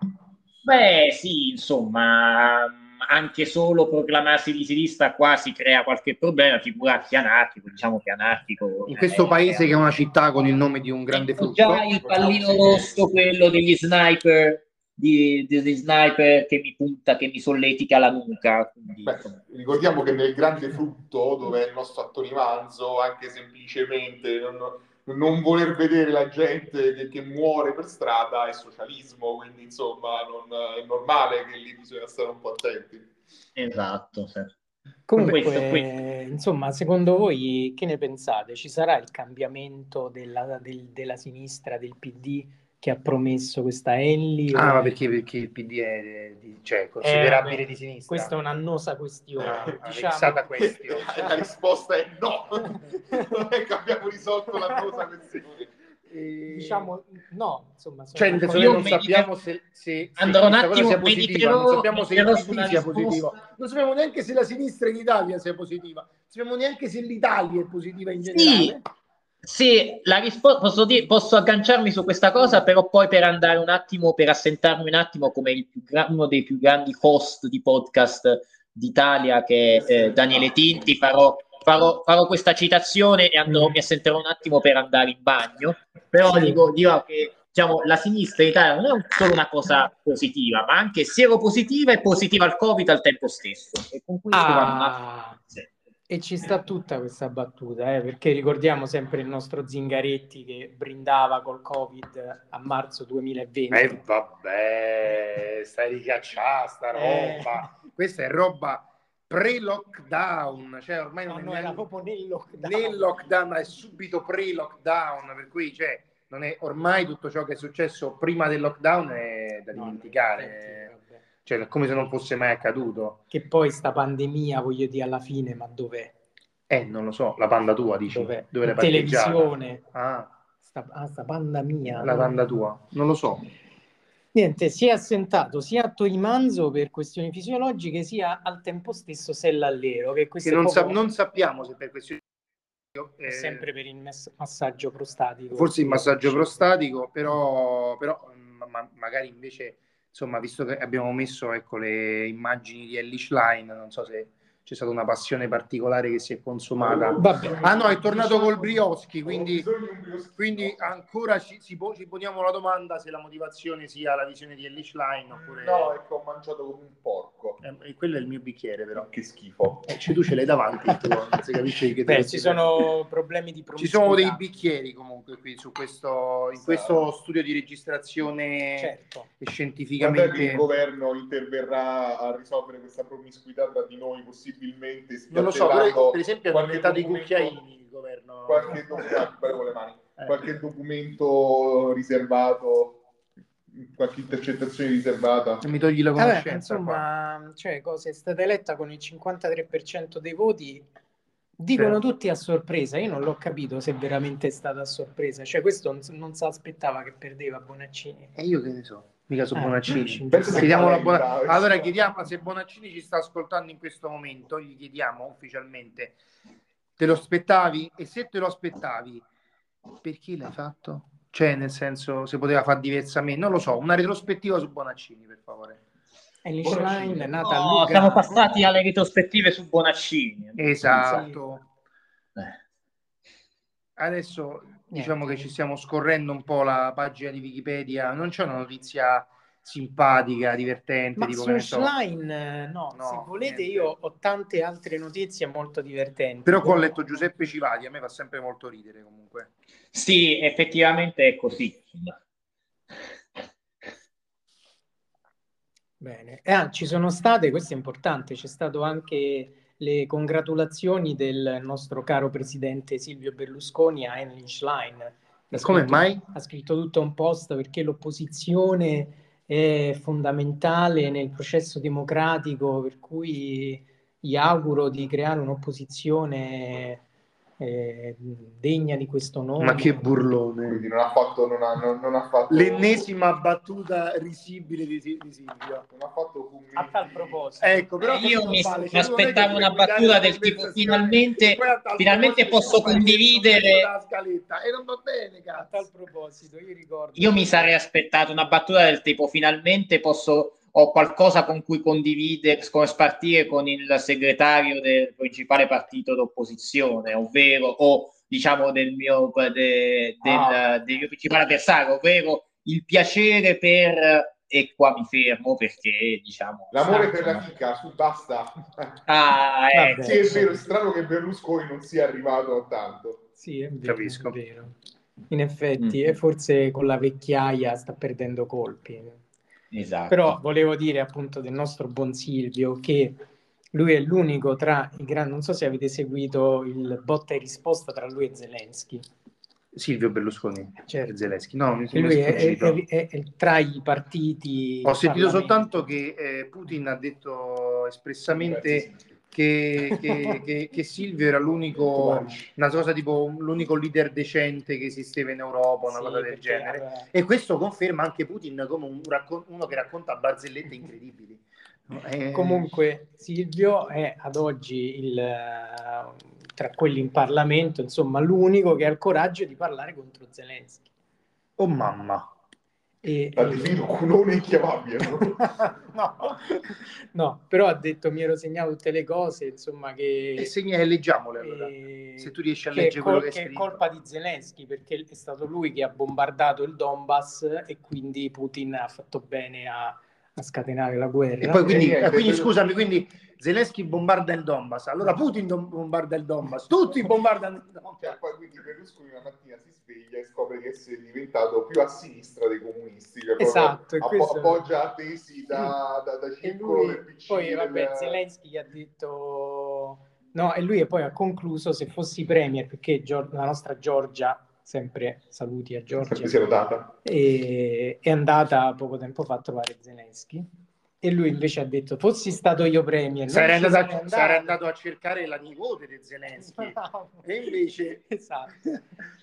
Beh, sì, insomma, anche solo proclamarsi di sinistra qua si crea qualche problema, figurarsi anarchico, diciamo che anarchico. in questo eh, paese che è una città con il nome di un grande Ecco frutto già il pallino rosso, quello degli sniper, di- degli sniper che mi punta, che mi solletica la nuca. Quindi, Beh, ricordiamo che nel grande frutto, dove è il nostro attore Manzo, anche semplicemente non, non voler vedere la gente che, che muore per strada è socialismo, quindi insomma non, è normale che lì bisogna stare un po' attenti. esatto. sì. Comunque, Questo qui. insomma, secondo voi che ne pensate? Ci sarà il cambiamento della, del- della sinistra, del PD che ha promesso questa Ellie? ah o- ma perché, perché il PD è di- cioè, considerabile Eh, di sinistra Questa è un'annosa questione. Eh, diciamo. vexata question. La risposta è no, non è che abbiamo risolto la cosa questione. Eh, Diciamo, no, insomma, Cioè, non sappiamo se, se, se Andrò un attimo- sia positiva, non sappiamo se sulla sia risposta. positivo, non sappiamo neanche se la sinistra in Italia sia positiva, non sappiamo neanche se l'Italia è positiva in generale. Sì, la risposta posso, dire- posso agganciarmi su questa cosa, però poi per andare un attimo, per assentarmi un attimo come il più gra- uno dei più grandi host di podcast d'Italia, che è eh, Daniele Tinti, farò, farò- farò questa citazione e andrò, mi assenterò un attimo per andare in bagno. Però Sì. dico, dirò che diciamo, la sinistra in Italia non è solo una cosa positiva, ma anche seropositiva e positiva al Covid al tempo stesso. E con questo Ah, sì. E ci sta tutta questa battuta, eh, perché ricordiamo sempre il nostro Zingaretti che brindava col Covid a marzo 2020. Eh vabbè, stai ricacciata sta Eh. roba. Questa è roba pre-lockdown, cioè ormai non No, è no, neanche- era proprio nel lockdown. nel lockdown, ma è subito pre-lockdown, per cui cioè, non è ormai tutto ciò che è successo prima del lockdown è da No, dimenticare. Cioè, come se non fosse mai accaduto. Che poi sta pandemia, voglio dire, alla fine, ma dov'è? Eh, non lo so, la panda tua dici? Dov'è? Dove l'hai televisione. Ah, Sta, ah, sta pandemia. la panda tua. Non lo so. Niente, si è assentato sia a Torimanzo per questioni fisiologiche, sia al tempo stesso Sellallero, che questo Che non, sa- proprio- non sappiamo se per questioni... eh, sempre per il mes- massaggio prostatico. forse il massaggio prostatico, però, però ma- ma- magari invece, insomma, visto che abbiamo messo ecco, le immagini di Ellie Schlein, non so se c'è stata una passione particolare che si è consumata. Vabbè. Ah no, è tornato col Brioschi, quindi, quindi ancora ci, si po- ci poniamo la domanda se la motivazione sia la visione di Ellis Line oppure... No, è che ho mangiato come un porco. Eh, e quello è il mio bicchiere però. Che schifo. Eh, cioè, tu ce l'hai davanti, tuo, non si capisce che Beh, ci sono problemi di Ci sono dei bicchieri comunque qui su questo, in questo studio di registrazione Certo. e Quando è che il scientificamente... governo interverrà a risolvere questa promiscuità tra di noi, possibilmente Non lo so, però, per esempio ha qualche aumentato i cucchiaini il governo. Qualche, documento, mani. Eh. qualche documento riservato, qualche intercettazione riservata. Mi togli la Vabbè, conoscenza. qua. insomma, cioè, cosa è stata eletta con il 53% dei voti. Dicono Sì. tutti a sorpresa. Io non l'ho capito se veramente è stata a sorpresa. Cioè, questo non, non si aspettava che perdeva Bonaccini. E io che ne so, mica su Eh, Bonaccini. Chiediamo buona- questo. Allora chiediamo se Bonaccini ci sta ascoltando in questo momento, gli chiediamo ufficialmente, te lo aspettavi? E se te lo aspettavi, perché l'hai fatto? Cioè, nel senso, se poteva fare diversamente, non lo so, una retrospettiva su Bonaccini, per favore. E l'Ishline è nata a No, Lugano. siamo passati alle retrospettive su Bonaccini. Esatto. Eh. Adesso diciamo che ci stiamo scorrendo un po' la pagina di Wikipedia, non c'è una notizia simpatica, divertente, Ma tipo su che ne so. Ishline, no, No, se volete niente. io ho tante altre notizie molto divertenti. Però qua ho letto Giuseppe Civati, a me fa sempre molto ridere comunque. Sì, effettivamente è così. Bene. E, ah, ci sono state, questo è importante, c'è stato anche le congratulazioni del nostro caro presidente Silvio Berlusconi a Heinrich Schlein. E come scritto- mai? Ha scritto tutto un post perché l'opposizione è fondamentale nel processo democratico, per cui gli auguro di creare un'opposizione eh, degna di questo nome. Ma che burlone. Quindi non ha fatto, non ha, non, non ha fatto L'ennesima battuta risibile di, di Silvio. non ha fatto commenti. A tal proposito. Ecco, però Eh, io mi, vale, mi aspettavo una battuta la del tipo finalmente, finalmente posso condividere dalla scaletta. e non va bene, A tal cazzo. proposito, io ricordo. io mi sarei aspettato una battuta del tipo finalmente posso ho qualcosa con cui condividere, con spartire con il segretario del principale partito d'opposizione, ovvero o diciamo del mio, de- del, Ah. del mio principale avversario, ovvero il piacere per e qua mi fermo perché diciamo L'amore per la fica, su basta. Ah, ecco. Sì, è vero, è strano che Berlusconi non sia arrivato a tanto. Sì, è vero, Capisco. è vero. In effetti, Mm. e forse con la vecchiaia sta perdendo colpi. Esatto. Però volevo dire appunto del nostro buon Silvio che lui è l'unico tra i grandi, non so se avete seguito il botta e risposta tra lui e Zelensky. Silvio Berlusconi Certo. e Zelensky. No, mi Che mi lui è è, è- è- è tra i partiti. Ho sentito soltanto che eh, Putin ha detto espressamente che, che- che- che Silvio era l'unico, una cosa tipo l'unico leader decente che esisteva in Europa, una Sì, cosa del genere. aveva- E questo conferma anche Putin come un uno che racconta barzellette incredibili. Eh, Comunque Silvio è ad oggi il, tra quelli in Parlamento, insomma, l'unico che ha il coraggio di parlare contro Zelensky. Oh mamma. E, L'ha definito culone inchiamabile. no? no. no, però ha detto mi ero segnato tutte le cose, insomma, E che, segna, e leggiamole allora. e- Se tu riesci a che leggere quello col- che hai che è scritto. colpa di Zelensky perché è stato lui che ha bombardato il Donbass e quindi Putin ha fatto bene a, a scatenare la guerra. E poi quindi, E niente, eh, quindi scusami, quindi Zelensky bombarda il Donbass, allora Putin bombarda il Donbass, tutti bombardano il Donbass. Cioè, poi quindi Berlusconi una mattina si sveglia e scopre che è diventato più a sinistra dei comunisti. Cioè proprio Esatto, e appo- questo- appoggia a tesi da, da, da E circolo lui, del PC. poi vabbè, del- Zelensky ha detto no, e lui poi ha concluso se fossi premier, perché Gior- la nostra Giorgia, sempre saluti a Giorgia, e- è andata poco tempo fa a trovare Zelensky. E lui invece ha detto: Fossi stato io premier, Sarei andato, sarei andato a cercare la nipote di Zelensky. Bravo. E invece... esatto.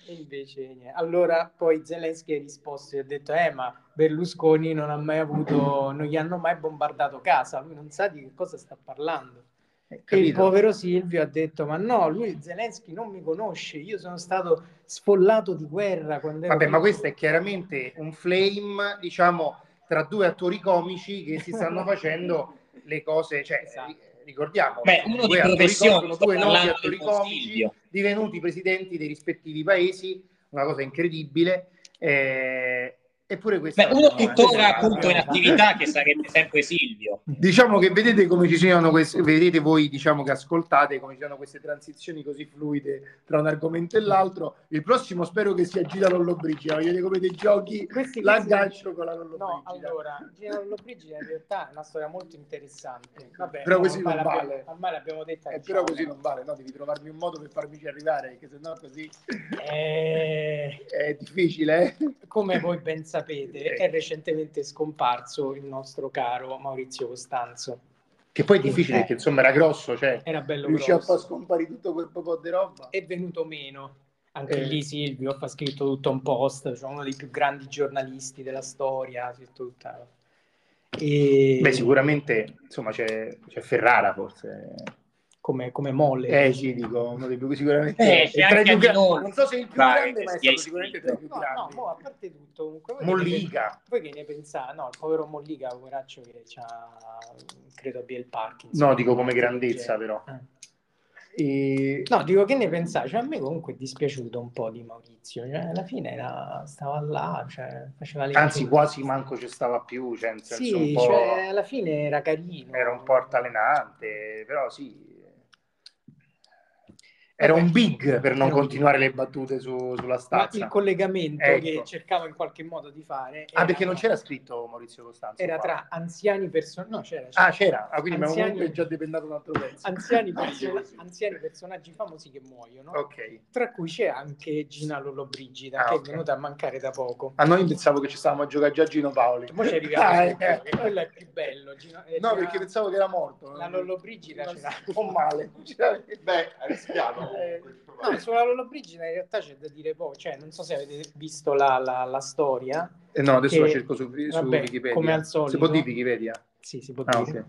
E invece niente. Allora poi Zelensky ha risposto e ha detto: Eh, ma Berlusconi non ha mai avuto, non gli hanno mai bombardato casa, lui non sa di che cosa sta parlando. Eh, E il povero Silvio ha detto: Ma no, lui Zelensky non mi conosce, io sono stato sfollato di guerra quando ero Vabbè, ma piccolo." questo è chiaramente un flame, diciamo, tra due attori comici che si stanno facendo le cose, cioè, Esatto. eh, ricordiamo, Beh, uno due di attori, sono due noti attori comici divenuti presidenti dei rispettivi paesi, una cosa incredibile. eh, eppure questa Beh, uno no, tuttora eh, appunto in attività che sarebbe sempre Silvio. Diciamo che vedete come ci siano queste, vedete voi diciamo che ascoltate come ci siano queste transizioni così fluide tra un argomento e l'altro. Il prossimo spero che sia Gina Lollobrigida, vedete come dei giochi Questi- l'aggancio con la No, Lollobrigida. allora, Gina Lollobrigida in realtà è una storia molto interessante. Vabbè, Però no, così non vale. Ormai l'abbiamo detta. Eh, diciamo. però così non vale, no? Devi trovarmi un modo per farmici arrivare, perché sennò così Eh, è difficile. eh. come voi ben sapete, è recentemente scomparso il nostro caro Maurizio Costanzo. Che poi è difficile Eh. perché insomma era grosso, cioè Era bello riusciva a far scomparire tutto quel po' di roba. È venuto meno. Anche Eh. lì Silvio ha scritto tutto un post, cioè uno dei più grandi giornalisti della storia, tutta... E... Beh, sicuramente insomma c'è, c'è Ferrara forse. Come, come molle. Eh sì, dico, uno dei più sicuramente. Eh, c'è tra più gra-. Non so se è il più Vai, grande, ma è stato sicuramente tra i più No, no, grandi. mo, a parte tutto, comunque, voi che ne Mollica. Voi che ne pensate? No, il povero Mollica, poveraccio che c'ha, credo abbia il Parkinson. No, dico come grandezza, Cioè, però. eh. E... No, dico che ne pensate? Cioè, a me comunque è dispiaciuto un po' di Maurizio. Cioè, alla fine era- stava là, cioè, faceva le Anzi, quasi manco ci stava più, cioè, Sì, un po'... cioè, alla fine era carino. era un po' altalenante, però sì. Era un big per non continuare le battute su- sulla Ma stazza. il collegamento Ecco. che cercavo in qualche modo di fare Ah, era- perché non c'era scritto Maurizio Costanzo? era qua? tra anziani personaggi. No, c'era. Ah, c'era. Ah, quindi Anziani- comunque già dependato un altro pezzo. Anziani, sì. anziani personaggi famosi che muoiono, Ok. tra cui c'è anche Gina Lollobrigida Ah, che ok. è venuta a mancare da poco. A noi pensavo che ci stavamo a giocare già Gino Paoli. Poi ci arriviamo, Ah, eh. quello è più bello. Gina- eh, No, perché pensavo che era morto. la Lollobrigida Non ce l'ha. Un po' male. Beh, hai rischiato Eh. No, sulla Lollobrigida in realtà c'è da dire poco, cioè non so se avete visto la, la- la storia. Eh, no, adesso Che- lo cerco su, su vabbè, Wikipedia. come al solito. Si può dire Wikipedia? Sì, si può Ah, dire. ok.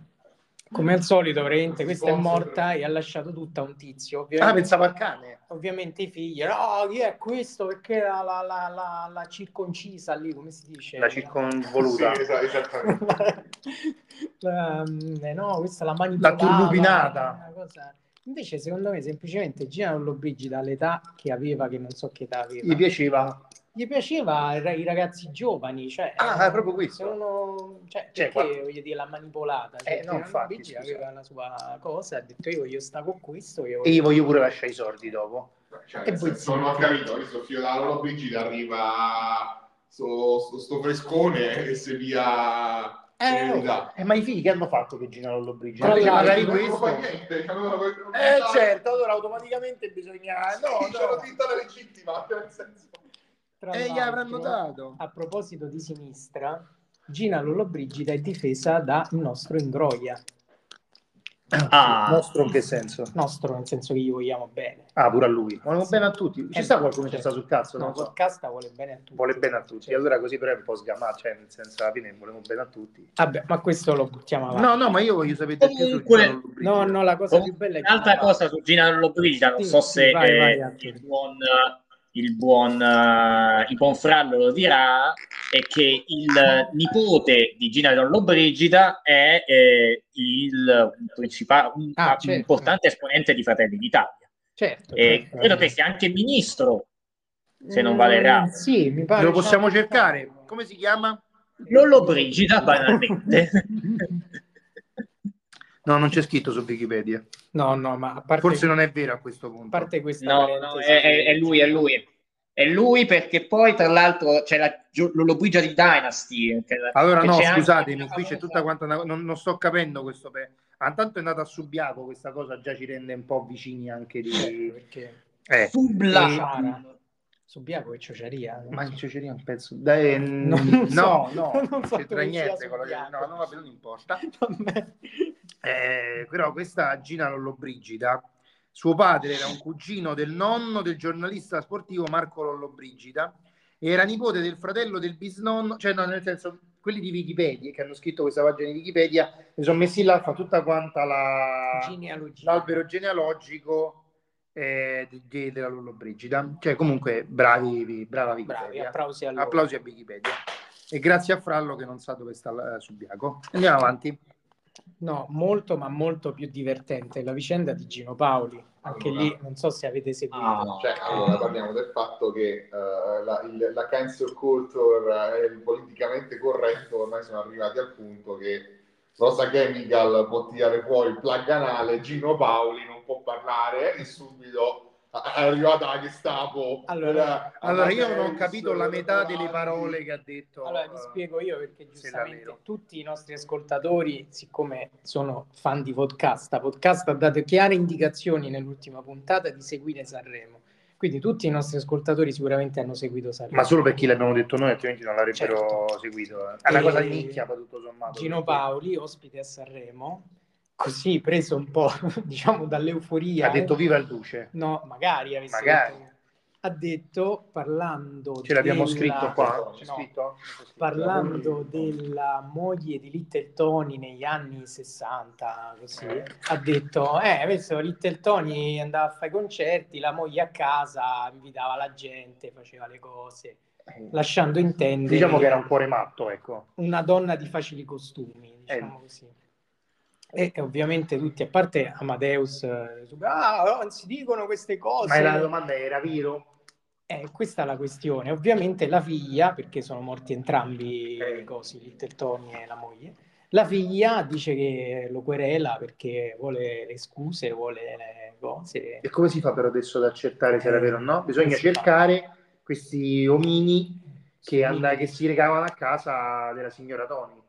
Come al solito, praticamente questa è morta e ha lasciato tutta un tizio. Ah, pensavo al cane. ovviamente i figli, no, chi è questo? Perché la, la, la, la, la circoncisa lì, come si dice? La circonvoluta. Sì, esattamente. La- mm, eh, no, questa è la manipolata. La turbinata. una cosa- Invece, secondo me, semplicemente Gina Lollobrigida all'età che aveva, che non so che età aveva, Gli piaceva. gli piaceva i ragazzi giovani, cioè, Ah, è proprio questo. Sono, cioè, Cioè, perché qua- voglio dire la manipolata? Cioè, Eh, no, infatti, Lollobrigida scusa. aveva la sua cosa, ha detto io voglio sta con questo. Io E io voglio pure lasciare i sordi dopo. Cioè, E poi non ho capito, figlio della Lolo Brigida arriva sto, sto, sto frescone e se via serenità. Eh, ma i figli che hanno fatto che Gina Lollobrigida? Tra Invece l'altro, magari non questo... fa niente, una- una- Eh certo, allora automaticamente bisogna... No, C'è la no. titolo legittima, cioè, nel senso... Tra Eh, gli avranno dato. A proposito di sinistra, Gina Lollobrigida è difesa dal nostro Ingroia. Ah. Nostro in che senso? Nostro, nel senso che gli vogliamo bene. Ah, pure a lui. Volevo bene a tutti. Ci Eh, sta qualcuno che cioè, ci sta sul cazzo? No, Non so. Podcast vuole bene a tutti. Vuole bene a tutti. E allora così però è un po' sgamato, cioè nel senso alla fine volevamo bene a tutti. Vabbè, ma questo lo buttiamo avanti. No, no, ma io voglio sapere Comunque- Gina Lollobrigida. No, no, la cosa più bella è che... Un'altra cosa su Gina Lollobrigida, non Sì, so sì, se vai, eh, vai, il buon, il buon, eh, il buon Frallo lo dirà, è che il nipote di Gina Lollobrigida è eh, il principale, un, Ah, un certo. importante esponente di Fratelli d'Italia. Certo. E certo. credo che sia anche ministro, se non Mm, vale errato. Sì, mi pare. Lo possiamo diciamo- cercare. Come si chiama? Lollobrigida, banalmente. No, non c'è scritto su Wikipedia. No, no, ma a parte, Forse non è vero a questo a punto. parte questa No, no, è, è- è lui, è lui. È lui perché poi, tra l'altro, c'è la Lollobrigida di Dynasty. che- Allora, che no, scusatemi, qui c'è tutta quanta una- non, non sto capendo questo. Pe... Ah, tanto è andata a Subiaco, questa cosa già ci rende un po' vicini anche di... perché Eh, Subla. Sara. Subiaco e Ciociaria. ma in Ciociaria un pezzo... Dai, Non no, so, no, non so c'entra niente che... Subiaco. No, no, vabbè, non importa. Vabbè. Eh, però questa Gina Lollobrigida, suo padre era un cugino del nonno del giornalista sportivo Marco Lollobrigida era nipote del fratello del bisnonno, cioè no, nel senso, quelli di Wikipedia che hanno scritto questa pagina di Wikipedia, mi sono messi là, fa tutta quanta la, Genealogia. l'albero genealogico eh, di- di- della Lollobrigida. Cioè, comunque, bravi, brava Bravi, Wikipedia. applausi a loro. Applausi a Wikipedia. E grazie a Frallo che non sa dove sta eh, Subiaco. Andiamo avanti. No, molto, ma molto più divertente la vicenda di Gino Paoli. Anche Allora. lì, non so se avete seguito. Ah, Cioè, allora parliamo del fatto che eh, la, il- la cancel culture e il politicamente corretto ormai sono arrivati al punto che Rosa Chemical può tirare fuori il plug anale, Gino Paoli non può parlare e subito è arrivata la Gestapo. Allora- Eh, Allora, io non ho capito la metà delle parole che ha detto. Allora, vi spiego io perché giustamente tutti i nostri ascoltatori, siccome sono fan di podcast, podcast ha dato chiare indicazioni nell'ultima puntata di seguire Sanremo. Quindi tutti i nostri ascoltatori sicuramente hanno seguito Sanremo. Ma solo perché l'abbiamo detto noi, altrimenti non l'avrebbero Certo. seguito. eh. È una E- cosa di nicchia, tutto sommato. Gino Paoli, ospite a Sanremo, così preso un po', diciamo, dall'euforia. Ha detto viva il duce. No, magari avesse Magari. detto- Ha detto, parlando Ce l'abbiamo della- scritto qua. C'è No. scritto? parlando della moglie di Little Tony negli anni 60, così, ha detto, eh, adesso Little Tony andava a fare concerti, la moglie a casa invitava la gente, faceva le cose, lasciando intendere Diciamo che era un cuore matto, ecco. una donna di facili costumi, diciamo Eh. così. E, ovviamente tutti, a parte Amadeus, eh, ah, non si dicono queste cose. Ma la domanda era vero? Eh, questa è la questione. Ovviamente la figlia, perché sono morti entrambi Eh. i cosi, Little Tony e la moglie, la figlia dice che lo querela perché vuole le scuse, vuole le cose. E come si fa però adesso ad accertare se era Eh, vero o no? Bisogna si fa? cercare questi omini che, Sì. and- che si recavano a casa della signora Tony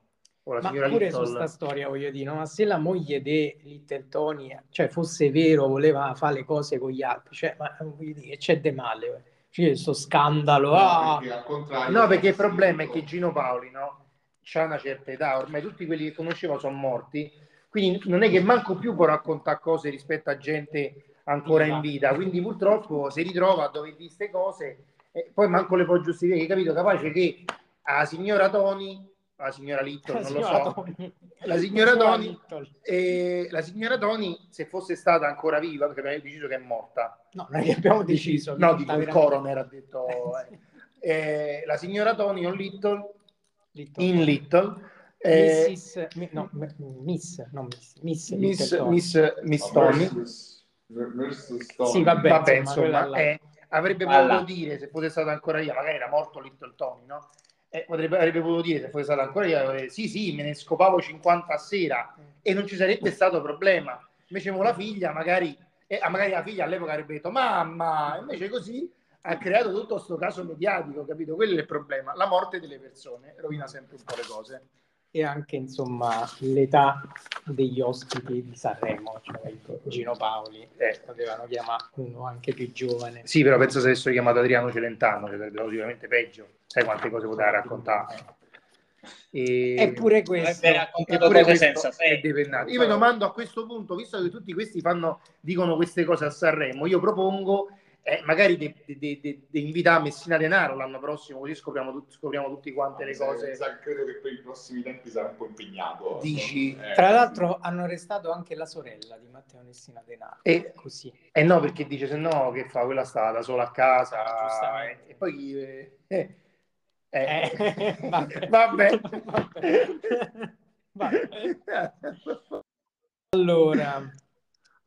o la Ma signora pure su Little. sta storia voglio dire, no? ma se la moglie di Little Tony, cioè fosse vero, voleva fare le cose con gli altri, cioè, ma voglio dire, c'è de male, eh. c'è questo scandalo, ah, perché No, perché il problema è che Gino Paoli, no? C'ha una certa età, ormai tutti quelli che conoscevo sono morti, quindi non è che manco più può raccontare cose rispetto a gente ancora in vita, quindi purtroppo si ritrova a dover dire queste cose e poi manco le può giustificare, capito? Capace che la signora Tony, la signora Little, la non lo signora so, Tony. la signora Tony, Little. e la signora Tony, se fosse stata ancora viva, perché abbiamo deciso che è morta, No, non è che abbiamo deciso. no, dico il coroner ha detto, eh. Eh, la signora Tony on Little Little. in Little. eh, Mrs. mi- no, m- Miss, no, Miss, Miss, Miss, Little Tony. Miss, Miss Tony. versus- versus Tony. Sì, vabbè, Vabbè, insomma, insomma, là. eh, avrebbe potuto dire se fosse stato ancora io, magari era morto Little Tony, no? Eh, potrebbe, avrebbe potuto dire se fosse stato ancora io, avrebbe- sì, sì, me ne scopavo 50 a sera e non ci sarebbe stato problema. Invece con la figlia, magari, eh, ah, magari la figlia all'epoca avrebbe detto mamma, invece così ha creato tutto questo caso mediatico, capito? Quello è il problema. La morte delle persone rovina sempre un po' le cose. E anche, insomma, l'età degli ospiti di Sanremo, cioè Gino Paoli, eh, potevano chiamare uno anche più giovane. Sì, però penso se avessero chiamato Adriano Celentano, cioè sarebbe sicuramente peggio. Sai quante cose poteva raccontare. E... Eppure questo, Eppure questo senza è depennato. Io mi domando a questo punto, visto che tutti questi fanno, dicono queste cose a Sanremo, io propongo eh, magari di invitare Messina Denaro l'anno prossimo, così scopriamo, tut- scopriamo tutti quante le Mi sa- cose. sa- credo che per i prossimi tempi sarà un po' impegnato. Dici? Eh, Tra l'altro hanno arrestato anche la sorella di Matteo Messina Denaro. E- Così. Eh no, perché dice se no che fa quella sta da sola a casa Ah, giustamente. eh, e poi eh, eh, eh, Eh, vabbè. vabbè. Vabbè. Allora,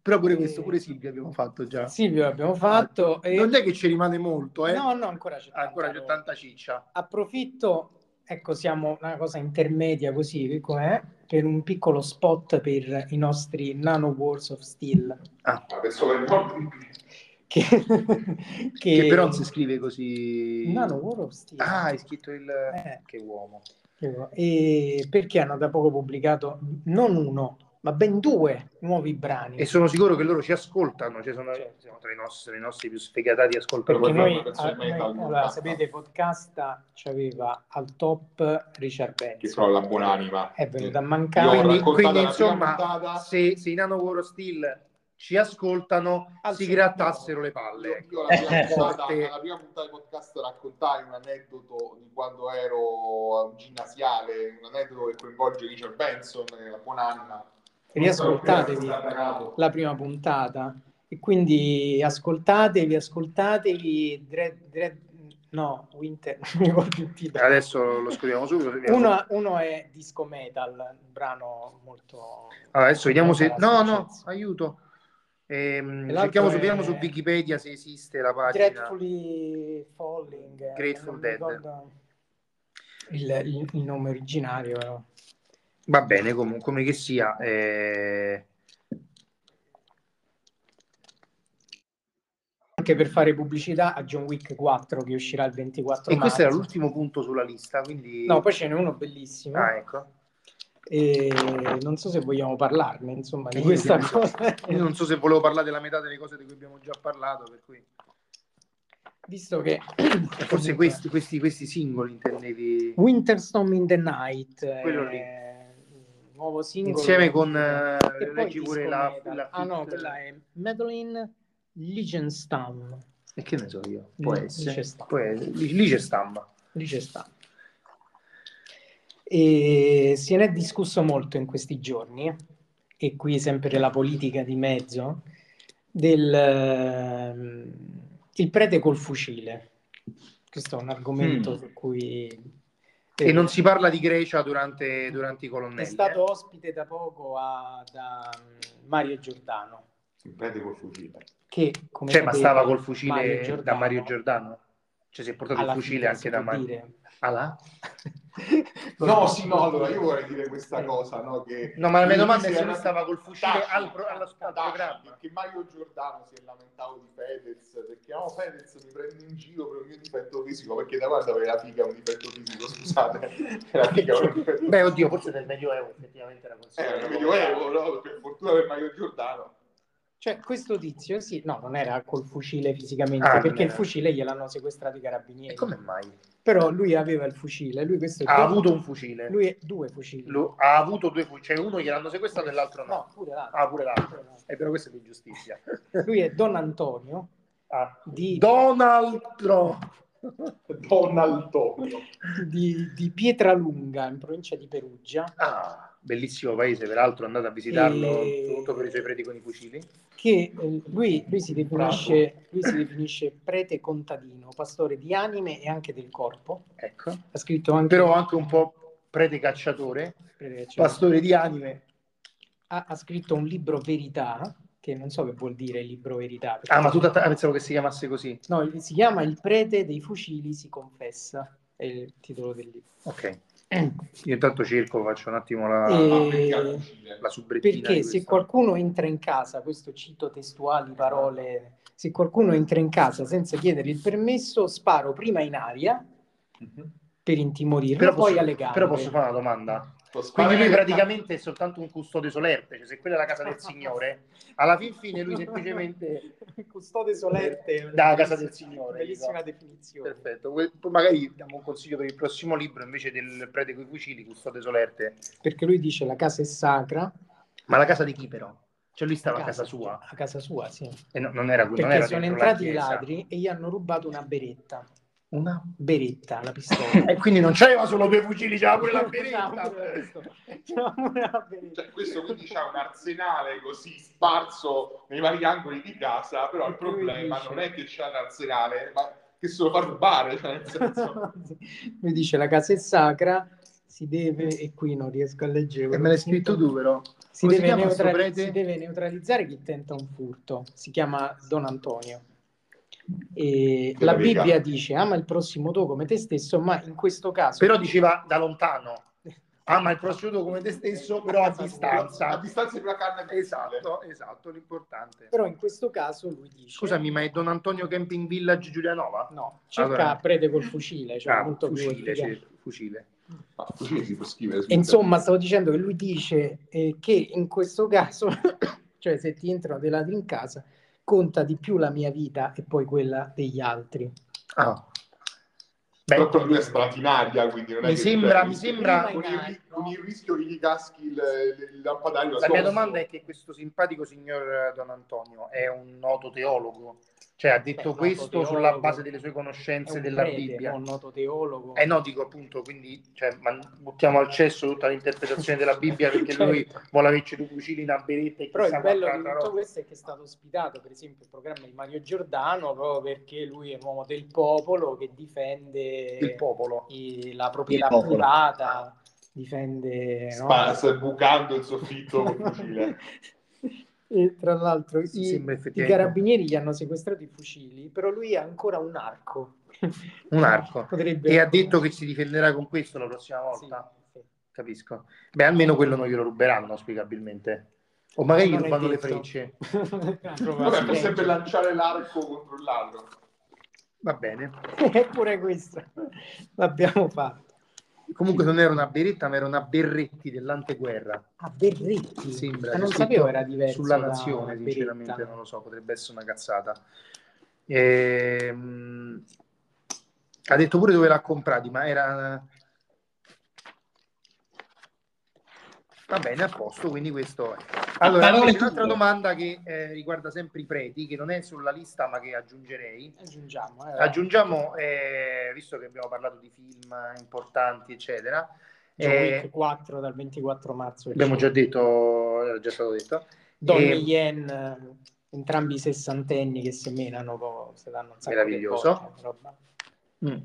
Però pure questo, pure Silvia abbiamo fatto già. Silvio abbiamo fatto. e- Non è che ci rimane molto, eh? No, no, ancora c'è tanta Ancora c'è tanta ciccia. Approfitto, ecco, siamo una cosa intermedia così, com'è, per un piccolo spot per i nostri Nano Wars of Steel. Ah, Adesso è morto. Che, che, che- però non si scrive così. Nano War of Steel. Ah, hai scritto il. Eh. Che uomo. E perché hanno da poco pubblicato non uno, ma ben due nuovi brani. E sono sicuro che loro ci ascoltano, cioè sono, Certo. siamo tra i nostri, i nostri più sfegatati ascoltatori. Noi, ah, noi- allora, sapete, podcast c'aveva al top Richard Che Benson. però la buonanima. È venuto a mancare. Quindi, quindi, insomma, puntata. se, se i Nano War Steel ci ascoltano, Al si grattassero le palle. Io, ecco. io la, prima puntata, la prima puntata di podcast raccontai un aneddoto di quando ero ginnasiale, un aneddoto che coinvolge Richard Benson, che la buonanima. Riascoltatevi la prima puntata e quindi ascoltatevi, ascoltatevi Dread, Dread, no, Winter. Adesso lo scriviamo subito. Uno, uno è Disco Metal, un brano molto... Allora, adesso vediamo se... No, no, aiuto. Ehm, cerchiamo, su, è- vediamo su Wikipedia se esiste la pagina. Gratefully Falling. eh, Grateful Dead. Il, il- il nome originario, però. Va bene, comunque, come che sia. eh, Anche per fare pubblicità a John Wick 4 che uscirà il 24 E questo era marzo. l'ultimo punto sulla lista, quindi... No, poi ce n'è uno bellissimo. Ah, ecco. E non so se vogliamo parlarne, insomma, di questa cosa. Io non so se volevo parlare della metà delle cose di cui abbiamo già parlato, per cui... Visto che Forse questi, questi, questi singoli intendevi... Winterstorm in the Night Quello è lì. Nuovo singolo Insieme con... poi leggi pure la... la ah no, quella è Madeline Lichtenstein E che ne so io? Può Lì- essere. stampa. Liechtenstein e se ne è discusso molto in questi giorni e qui sempre la politica di mezzo del ehm, il prete col fucile questo è un argomento Mm. su cui E non si parla di Grecia durante, durante i è colonnelli. stato eh? ospite da poco a- da mm, Mario Giordano prete col fucile. che come Cioè, ma stava col fucile Mario da Mario Giordano? Cioè, si è portato il alla fucile anche da Mario. dire. Ah là? No, sì, no, allora io vorrei dire questa cosa, no? Che No, ma la mia domanda è se lui stava col fucile Taci, al, pro- allo- al Taci, programma. Che Mario Giordano si è lamentato di Fedez perché no, Fedez mi prende in giro per un mio difetto fisico perché da quando avere la figa un difetto fisico, scusate. Figa un difetto Beh, oddio, forse nel Medioevo effettivamente era Eh, considerato. era medioevo, no? Per fortuna per Mario Giordano. Cioè, questo tizio, sì, no, non era col fucile fisicamente, Ah, perché il fucile gliel'hanno sequestrato i carabinieri. E come mai? Però lui aveva il fucile, lui questo Ha avuto un fucile. Lui è due fucili. Lu- ha avuto due fucili, cioè uno gliel'hanno sequestrato e l'altro no. No, pure l'altro. Ah, pure l'altro. E però questo è di giustizia. Lui è Don Antonio Ah. di, Donald Trump. Donald Tonio. di, di Pietralunga, in provincia di Perugia, Ah, bellissimo paese, peraltro andate a visitarlo, E- soprattutto per i suoi preti con i fucili. che eh, lui, lui si definisce, lui si definisce prete contadino, pastore di anime e anche del corpo. Ecco. Ha scritto anche... Però anche un po' prete cacciatore, prete- cioè, pastore di anime. ha, ha scritto un libro Verità, che non so che vuol dire il libro Verità. Ah, ma tu ah, pensavo che si chiamasse così. No, si chiama Il prete dei fucili si confessa, è il titolo del libro. Ok. Io intanto cerco, faccio un attimo la, E- la subrettina. Perché se qualcuno entra in casa, questo cito testuali parole, se qualcuno entra in casa senza chiedere il permesso, sparo prima in aria per intimorirlo, Però poi posso, alle gambe. però posso fare una domanda. Quindi lui praticamente è soltanto un custode solerte, cioè se quella è la casa del Signore, alla fin fine lui semplicemente Custode solerte. Da casa del Signore, Bellissima dico. definizione. Perfetto, poi magari diamo un consiglio per il prossimo libro invece del prete coi fucili, custode solerte. Perché lui dice la casa è sacra. Ma la casa di chi però? Cioè lui stava a casa sua A casa sua, sì. e no- non era non Perché era sono entrati i ladri e gli hanno rubato una beretta. Una? Beretta, la pistola. E quindi non c'aveva solo due fucili, c'aveva pure la beretta. C'aveva pure la beretta. Cioè, questo quindi c'ha un arsenale così sparso nei vari angoli di casa, però il problema dice- non è che c'ha l'arsenale, ma che se lo fa rubare, cioè nel senso... Lui dice la casa è sacra, si deve, e qui non riesco a leggere. E me l'hai scritto tu però. Si deve, neutrali- si deve neutralizzare chi tenta un furto. Si chiama Don Antonio. E la. Bibbia dice ama il prossimo tuo come te stesso, ma in questo caso Però diceva da lontano. Ama il prossimo tuo come te stesso, però a A distanza. distanza di una carne che Esatto, esatto, l'importante. però in questo caso lui dice Scusami, ma è Don Antonio Camping Village Giulianova? no, cerca Allora. prete col fucile, cioè Ah, molto più fucile, sì, fucile. Ma così si può scrivere. Insomma, stavo dicendo che lui dice eh, che in questo caso, cioè se ti entrano dei ladri in casa, conta di più la mia vita e poi quella degli altri. Ah. Beh, Beh, lui è spratinaria, quindi non è Mi che sembra- mi sembra- con il, con il rischio che gli caschi il, il lampadario la mia domanda è che questo simpatico signor Don Antonio è un noto teologo. Cioè ha detto Beh, questo teologo. sulla base delle sue È conoscenze della prete, Bibbia. un noto teologo. Eh no, dico appunto, quindi cioè, buttiamo al cesso tutta l'interpretazione della Bibbia perché lui Certo. vuole averci due fucili, una beretta e Però il bello di tutto roba. questo è che è stato ospitato, per esempio, il programma di Mario Giordano proprio perché lui è un uomo del popolo che difende Il popolo. i- la proprietà Il popolo. privata, difende... no? Spa- sta bucando il soffitto col fucile. E tra l'altro i, i carabinieri gli hanno sequestrato i fucili, però lui ha ancora un arco. un arco. Potrebbe... E ha detto che si difenderà con questo la prossima volta. Sì, sì. Capisco. Beh, almeno quello non glielo ruberanno, auspicabilmente. O magari gli rubano le frecce. Vabbè, potrebbe lanciare l'arco contro ladro. Va bene. Eppure questo l'abbiamo fatto. Comunque non era una beretta, ma era una berretti dell'anteguerra. Ah, Berretti. Sembra Ma non sapevo era diverso Sulla nazione, sinceramente, beretta. non lo so, potrebbe essere una cazzata. Ehm, ha detto pure dove l'ha comprati, ma era... Va bene, a posto, quindi questo è. Allora, invece un'altra domanda che eh, riguarda sempre i preti, che non è sulla lista, ma che aggiungerei. Aggiungiamo. eh. Aggiungiamo, eh, visto che abbiamo parlato di film importanti, eccetera, John eh, Wick 4 dal 24 marzo. abbiamo già detto, era già stato detto. Donnie Eh, Yen, eh, entrambi sessantenni che si menano, se danno un sacco Meraviglioso. di roba. Mm.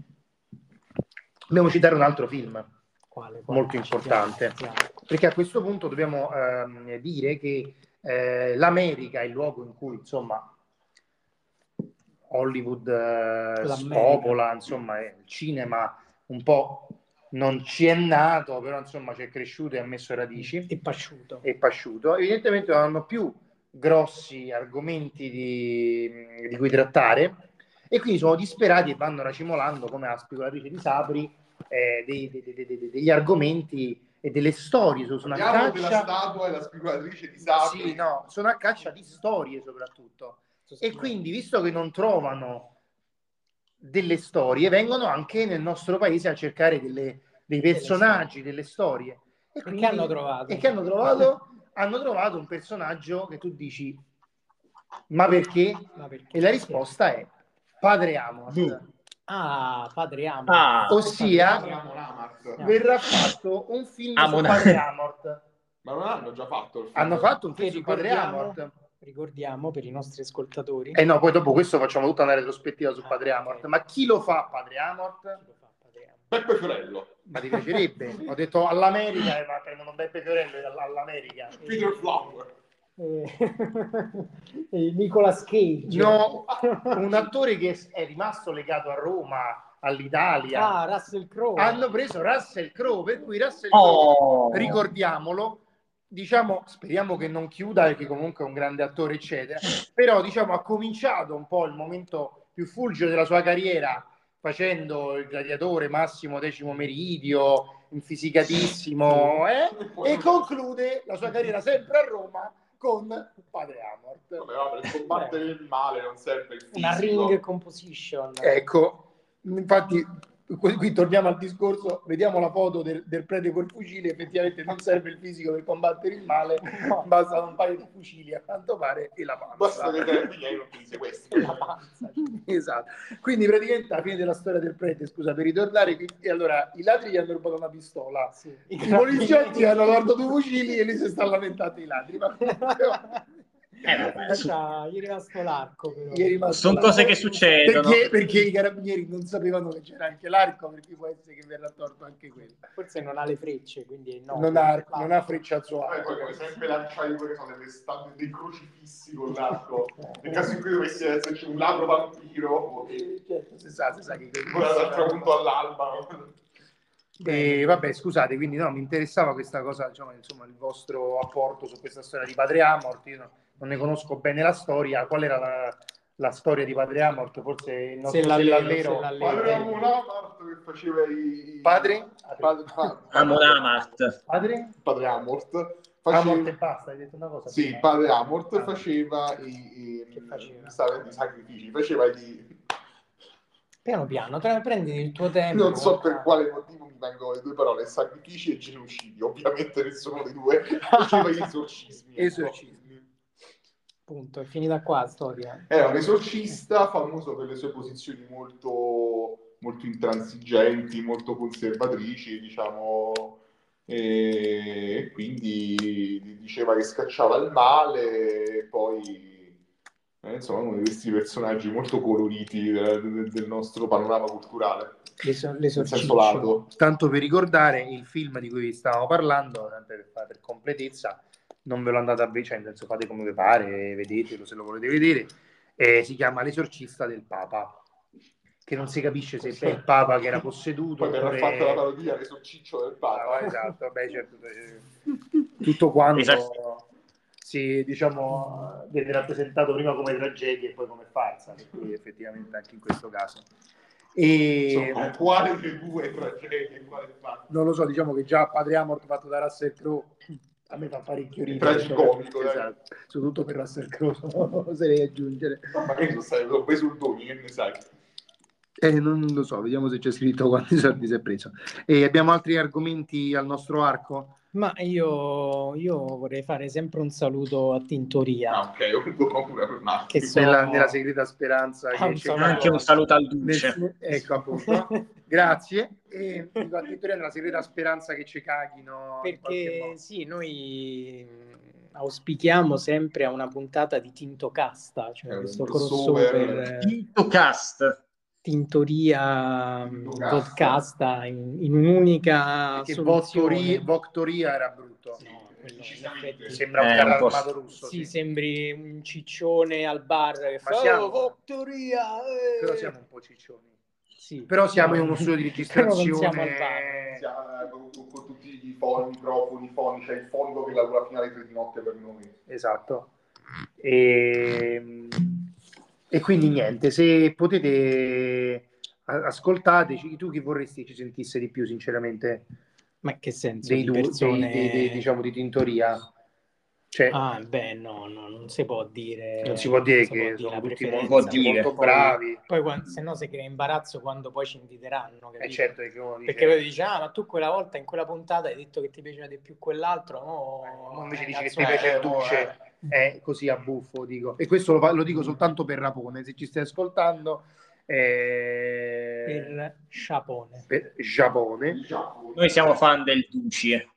Dobbiamo citare un altro film, Quale, quale? Molto importante. Perché a questo punto dobbiamo ehm, dire che eh, l'America è il luogo in cui, insomma, Hollywood eh, spopola, insomma, eh, il cinema un po' non ci è nato, però insomma ci è cresciuto e ha messo radici. E pasciuto. e pasciuto, evidentemente non hanno più grossi argomenti di, di cui trattare e quindi sono disperati e vanno racimolando come la speculatrice di Sapri eh, dei- dei- dei- dei- degli argomenti e delle storie sono a Parliamo della caccia statua e la speculatrice di Sapri. sì, no, sono a caccia di storie soprattutto e quindi visto che non trovano delle storie vengono anche nel nostro paese a cercare delle- dei personaggi delle storie e, E quindi- che hanno trovato? e che hanno trovato? hanno trovato un personaggio che tu dici ma perché? Ma perché? E la risposta è Padre Amos. Mm. Ah, padre Amo. Ah. Ossia, verrà fatto un film su Amona. Padre Amort. Ma non hanno già fatto il film? Hanno fatto un film Che su Padre ricordiamo- Amort. Ricordiamo per i nostri ascoltatori. E no, poi dopo questo facciamo tutta una retrospettiva su Ah, Padre. Amort. Ma chi lo fa Padre Amort? Beppe Fiorello. Ma ti piacerebbe? Ho detto all'America, eh, ma prendono Beppe Fiorello all- all'America. Peter Flower. Eh, Nicolas Cage. No, un attore che è rimasto legato a Roma, all'Italia. Ah, Russell Crowe. Hanno preso Russell Crowe, per cui Russell Crowe, Oh. ricordiamolo, diciamo, speriamo che non chiuda perché comunque è un grande attore, eccetera, però diciamo ha cominciato un po' il momento più fulgido della sua carriera facendo il gladiatore Massimo Decimo Meridio, infisicatissimo, eh? e conclude la sua carriera sempre a Roma con Padre Amort. Vabbè, va, per combattere il male non serve il fisico. Una ring composition. Ecco, infatti qui, torniamo al discorso, vediamo la foto del, del prete col fucile, effettivamente non serve il fisico per combattere il male, basta un paio di fucili a quanto pare e la panza. Basta che te miei non ti sequestri. La panza. Esatto. Quindi praticamente alla fine della storia del prete, scusa, per ritornare, e allora i ladri gli hanno rubato una pistola, Sì. i poliziotti hanno dato due fucili e lui si sta lamentando i ladri. Ma Eh, vabbè, su- Cioè, gli è rimasto l'arco. Rimasto Sono l'arco. cose che succedono. Perché, perché i carabinieri non sapevano che c'era anche l'arco, perché può essere che verrà torto anche quello. Forse non ha le frecce, quindi no. non, ha, non ha freccia al suo Poi arco. poi come sempre lanciare quelle sono delle stampe dei crocifissi con l'arco. Nel caso in cui dovesse esserci un ladro vampiro, che Certo, si sa, si sa che ora dal tramonto all'alba. E vabbè, scusate, quindi no, mi interessava questa cosa, diciamo, insomma, il vostro apporto su questa storia di Padre Amort. Io no- non ne conosco bene la storia. Qual era la, la storia di Padre Amort? Forse il nostro Se l'allero, sellallero. se l'allero. Padre Lamart che faceva i... Padre? Padre, pa- Amon Amart. Padre? Padre Amort. Amort e Faceva... basta, hai detto una cosa. Sì, prima. padre Amort Ah. faceva i, i, Che faceva? stava i sacrifici, faceva i... Piano piano, tra- prendi il tuo tempo. Non so per quale motivo mi vengono le due parole, sacrifici e genocidio. Ovviamente nessuno dei due faceva gli esorcismi. ecco. Esorcismi. Punto, è finita qua la storia. Era un esorcista famoso per le sue posizioni molto, molto intransigenti, molto conservatrici, diciamo, e quindi diceva che scacciava il male e poi eh, insomma uno di questi personaggi molto coloriti del, del nostro panorama culturale L'esor- l'esorciccio. Tanto per ricordare il film di cui vi stavamo parlando, per, per completezza, non ve lo andate a vedere, cioè, fate come vi pare, vedetelo se lo volete vedere, eh, si chiama L'esorcista del Papa che non si capisce se è il Papa che era posseduto. Poi oppure... fatto la parodia l'esorciccio del Papa. No, esatto, beh, certo, tutto quanto esatto. si, diciamo, viene rappresentato prima come tragedia e poi come farsa, per cui effettivamente anche in questo caso. E... Insomma, quale delle due tragedie? Quale non lo so, diciamo che già Padre Amort fatto da Russell Crowe a me fa parecchio ridere. Tragicomico, esatto. soprattutto per Russell Crowe, oserei aggiungere. Ma che sono stato preso un domi, che ne sai? Eh, non lo so, vediamo se c'è scritto quanti soldi si è preso. E abbiamo altri argomenti al nostro arco? Ma io, io vorrei fare sempre un saluto a Tintoria. Ah, ok, per Che sono... nella, nella segreta speranza. Ah, che c'è anche un saluto al Duce. Nel... Ecco, appunto. Grazie. E dico a Tintoria nella segreta speranza che ci caghino. Perché sì, noi auspichiamo sempre a una puntata di Tintocasta, cioè questo crossover. Tintocast tintoria podcast in, in un'unica che soluzione. Voctoria era brutto. No, sembra un eh, carro armato russo sì, sì, sembri un ciccione al bar che Ma fa siamo... oh, Voctoria eh. però siamo un po' ciccioni. Sì. però siamo in uno studio di registrazione. Siamo, siamo con, con, tutti i foni, microfoni, foni c'è il fondo che lavora fino alle tre di notte per noi. Esatto. E ehm, e quindi niente, se potete ascoltateci, tu chi vorresti ci sentisse di più, sinceramente? Ma che senso? Dei due, persone... dei, dei, diciamo, di tintoria. Cioè, ah, beh, no, no, non si può dire. Non si può dire che sono tutti molto, molto bravi. Poi, poi se no si crea imbarazzo quando poi ci inviteranno. Eh certo, perché, dice... perché poi dici, ah, ma tu quella volta in quella puntata hai detto che ti piaceva di più quell'altro. No, eh, invece dici che ti piace il Duce. Eh è così a buffo, dico. E questo lo, lo dico soltanto per Rapone, se ci stai ascoltando. Eh... Per Giappone. Per Giappone. Noi siamo fan del Duci.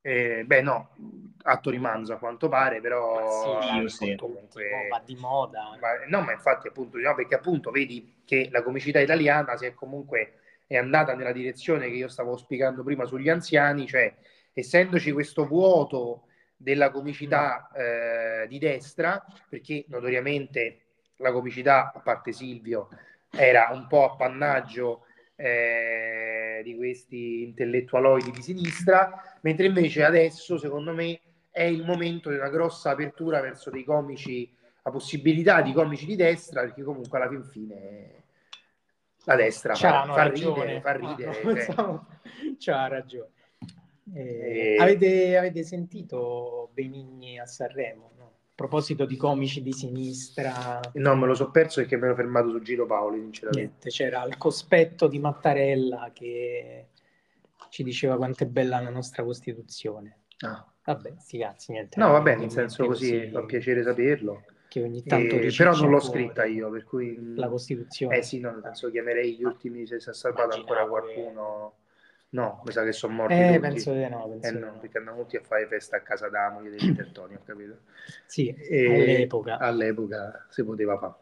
Eh, beh, no, atto rimanzo a quanto pare, però sì, io sì. comunque va di moda. Ma, no, ma infatti, appunto, no, perché appunto vedi che la comicità italiana si è comunque è andata nella direzione che io stavo auspicando prima sugli anziani, cioè essendoci questo vuoto della comicità eh, di destra, perché notoriamente la comicità, a parte Silvio, era un po' appannaggio eh, di questi intellettualoidi di sinistra, mentre invece adesso, secondo me, è il momento di una grossa apertura verso dei comici, la possibilità di comici di destra, perché comunque alla fin fine la destra fa, fa ridere, fa ridere. No, cioè. C'ha ragione. Eh, avete, avete, sentito Benigni a Sanremo? No? A proposito di comici di sinistra, no, me lo so perso perché mi ero fermato su Giro Paoli. Niente, c'era il cospetto di Mattarella che ci diceva quanto è bella la nostra Costituzione. Ah. Vabbè, sti cazzi, niente. No, vabbè, nel senso così, così fa piacere saperlo. Che ogni tanto eh, però non l'ho scritta io, per cui... La Costituzione. Eh sì, no, nel senso chiamerei gli ultimi se si è salvato ancora qualcuno... No, mi sa che sono morti. Eh, tutti. penso di no. Penso eh no, no, perché andavano tutti a fare festa a casa da moglie degli Intertoni, ho capito? Sì, e all'epoca. All'epoca si poteva fare.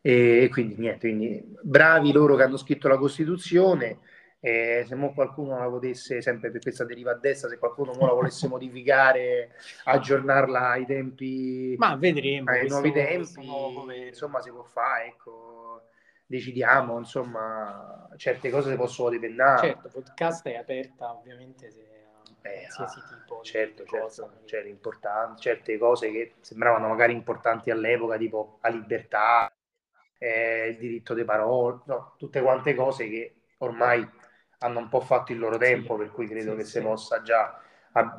E quindi niente, quindi bravi loro che hanno scritto la Costituzione. E se mo qualcuno la potesse, sempre per questa deriva a destra, se qualcuno la volesse modificare, aggiornarla ai tempi, ma vedremo ai nuovi tempi, insomma, si può fare. Ecco decidiamo, insomma, certe cose possono dipendere. Certo, podcast è aperta ovviamente se eh, qualsiasi ah, tipo certo, di certo, cosa. Cioè, certe cose che sembravano magari importanti all'epoca, tipo la libertà, eh, il diritto di parola, no, tutte quante cose che ormai hanno un po' fatto il loro tempo, sì, per cui credo sì, che sì. si possa già a,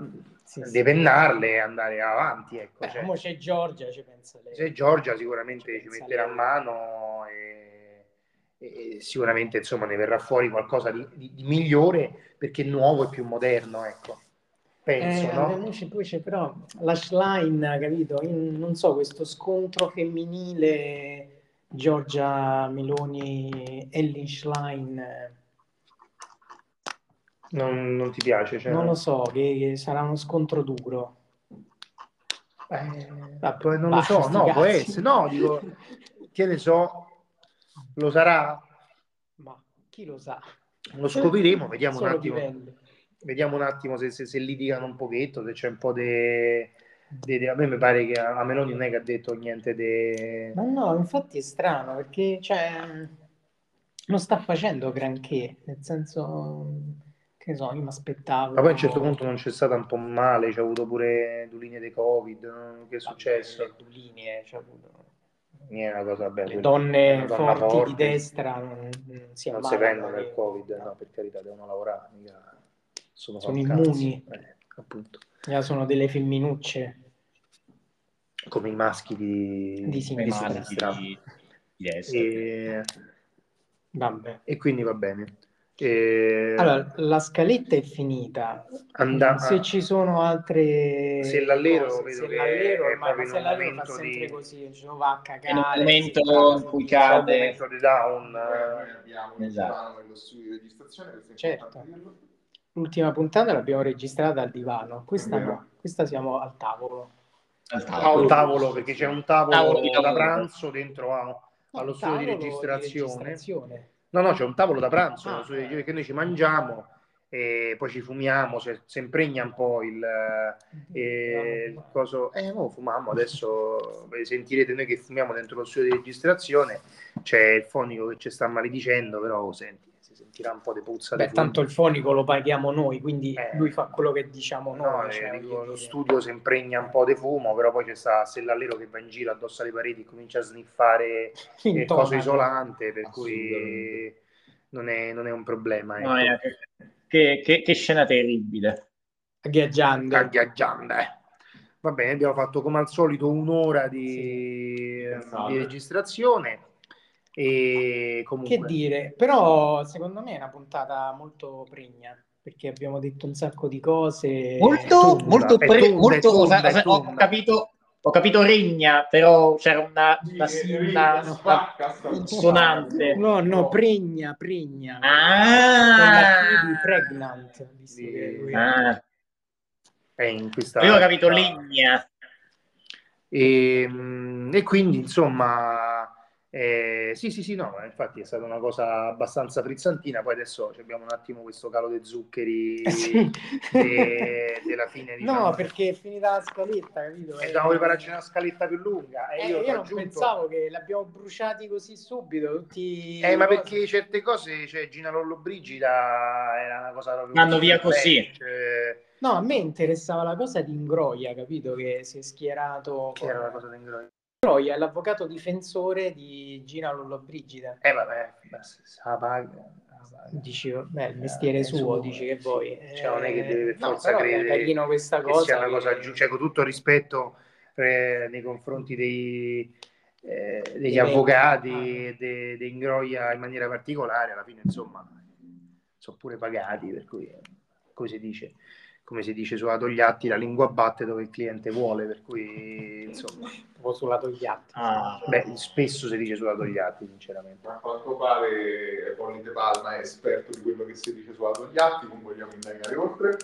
depennarle e andare avanti. Ecco, Beh, cioè. c'è Giorgia, ci pensa lei. C'è Giorgia, sicuramente ci, ci metterà a mano. E e sicuramente insomma ne verrà fuori qualcosa di, di, di, migliore perché nuovo e più moderno ecco penso, Eh, no? invece c'è però la Schlein, capito? In- non so, questo scontro femminile Giorgia Meloni, Ellie Schlein, eh, Non, non ti piace? Cioè, non lo so, che, che sarà uno scontro duro. Eh, non lo so, no, può cazzi. essere. No, dico, che ne so, lo sarà? Ma chi lo sa? Lo scopriremo, vediamo un attimo. dipende. Vediamo un attimo se, se, se litigano un pochetto, se c'è un po' di... A me mi pare che a a Meloni non è che ha detto niente di... Ma no, infatti è strano perché cioè, non sta facendo granché, nel senso che ne so, io mi aspettavo. Ma poi a un certo punto non c'è stata un po' male, c'è avuto pure due linee di Covid, no? che è successo? Le linee, cioè, avuto- Niente, una cosa bella. le donne forti forte. di destra non, non si non si prendono il eh. Covid, no, per carità, devono lavorare, mica sono, Sono immuni. Eh, appunto. Ya sono delle femminucce Come i maschi di, Di sinistra. Di, di destra. E, Vabbè. e quindi va bene. E- Allora, la scaletta è finita. And- se ci sono altre Se l'allero, cose, vedo se che l'allero, è ma se in l'allero fa sempre di- così, cioè, va a cagare. Un momento in cui c'è un cade. momento di down. Noi abbiamo Esatto. divano nello studio di registrazione, Certo. L'ultima puntata l'abbiamo registrata al divano, questa no, questa siamo al tavolo. Al tavolo. un tavolo perché c'è un tavolo, Tavolo di da pranzo dentro a- allo studio di registrazione. registrazione. No, no, c'è un tavolo da pranzo Ah, ok. perché noi ci mangiamo e poi ci fumiamo, se, si impregna un po' il, eh, il coso. Eh, no, fumammo adesso, beh, sentirete noi che fumiamo dentro lo studio di registrazione, c'è il fonico che ci sta maledicendo, però senti, sentirà un po' di puzza Beh, tanto il fonico lo paghiamo noi, quindi Eh. lui fa quello che diciamo noi. No, cioè, eh, dico, voglio lo dire. studio si impregna un po' di fumo, però poi c'è sta Sellallero che va in giro addosso alle pareti e comincia a sniffare il Intonaco. coso isolante, per cui non è, non è un problema. No, ecco. eh, che, che- che scena terribile. Agghiaggiando. Agghiaggiando, eh. Va bene, abbiamo fatto come al solito un'ora di, Esatto. di registrazione e comunque Che dire, però secondo me è una puntata molto pregna, perché abbiamo detto un sacco di cose. Molto, tonda, molto, pre- tonda, è molto tonda, sa- è sa- ho, capito, ho capito regna, però c'era una, una, una- una-. No, no, pregna, pregna. Ah! Di pregnant, visto Di- che lui- Ah, è in questa io ho capito legna. E, mm, e quindi insomma eh, sì sì sì no infatti è stata una cosa abbastanza frizzantina poi adesso abbiamo un attimo questo calo dei zuccheri Sì. de- della fine diciamo. No, perché è finita la scaletta, capito? e dobbiamo prepararci una scaletta più lunga e Eh, io, io, non aggiunto- pensavo che l'abbiamo bruciati così subito, tutti... Eh, ma cose. perché certe cose, cioè Gina Lollobrigida era una cosa proprio Vanno via così. cioè, No, a me interessava la cosa di Ingroia, capito? Che si è schierato... che era una cosa di Ingroia è l'avvocato difensore di Gina Lollobrigida. Eh vabbè, la paga. Dici, beh, il mestiere Eh, suo, suo. dici che vuoi. Cioè, non è che deve per no, forza però credere che cosa. sia una che- cosa giusta, cioè, con tutto rispetto eh, nei confronti dei, eh, degli Dei avvocati vecchi. e de, de Ingroia in maniera particolare, alla fine insomma sono pure pagati, per cui come si dice, come si dice sulla Togliatti, la lingua batte dove il cliente vuole, per cui insomma, Un po' sulla Togliatti. Ah. beh, spesso si dice sulla Togliatti, sinceramente. A quanto pare Poli De Palma è esperto di quello che si dice sulla Togliatti, non vogliamo indagare oltre.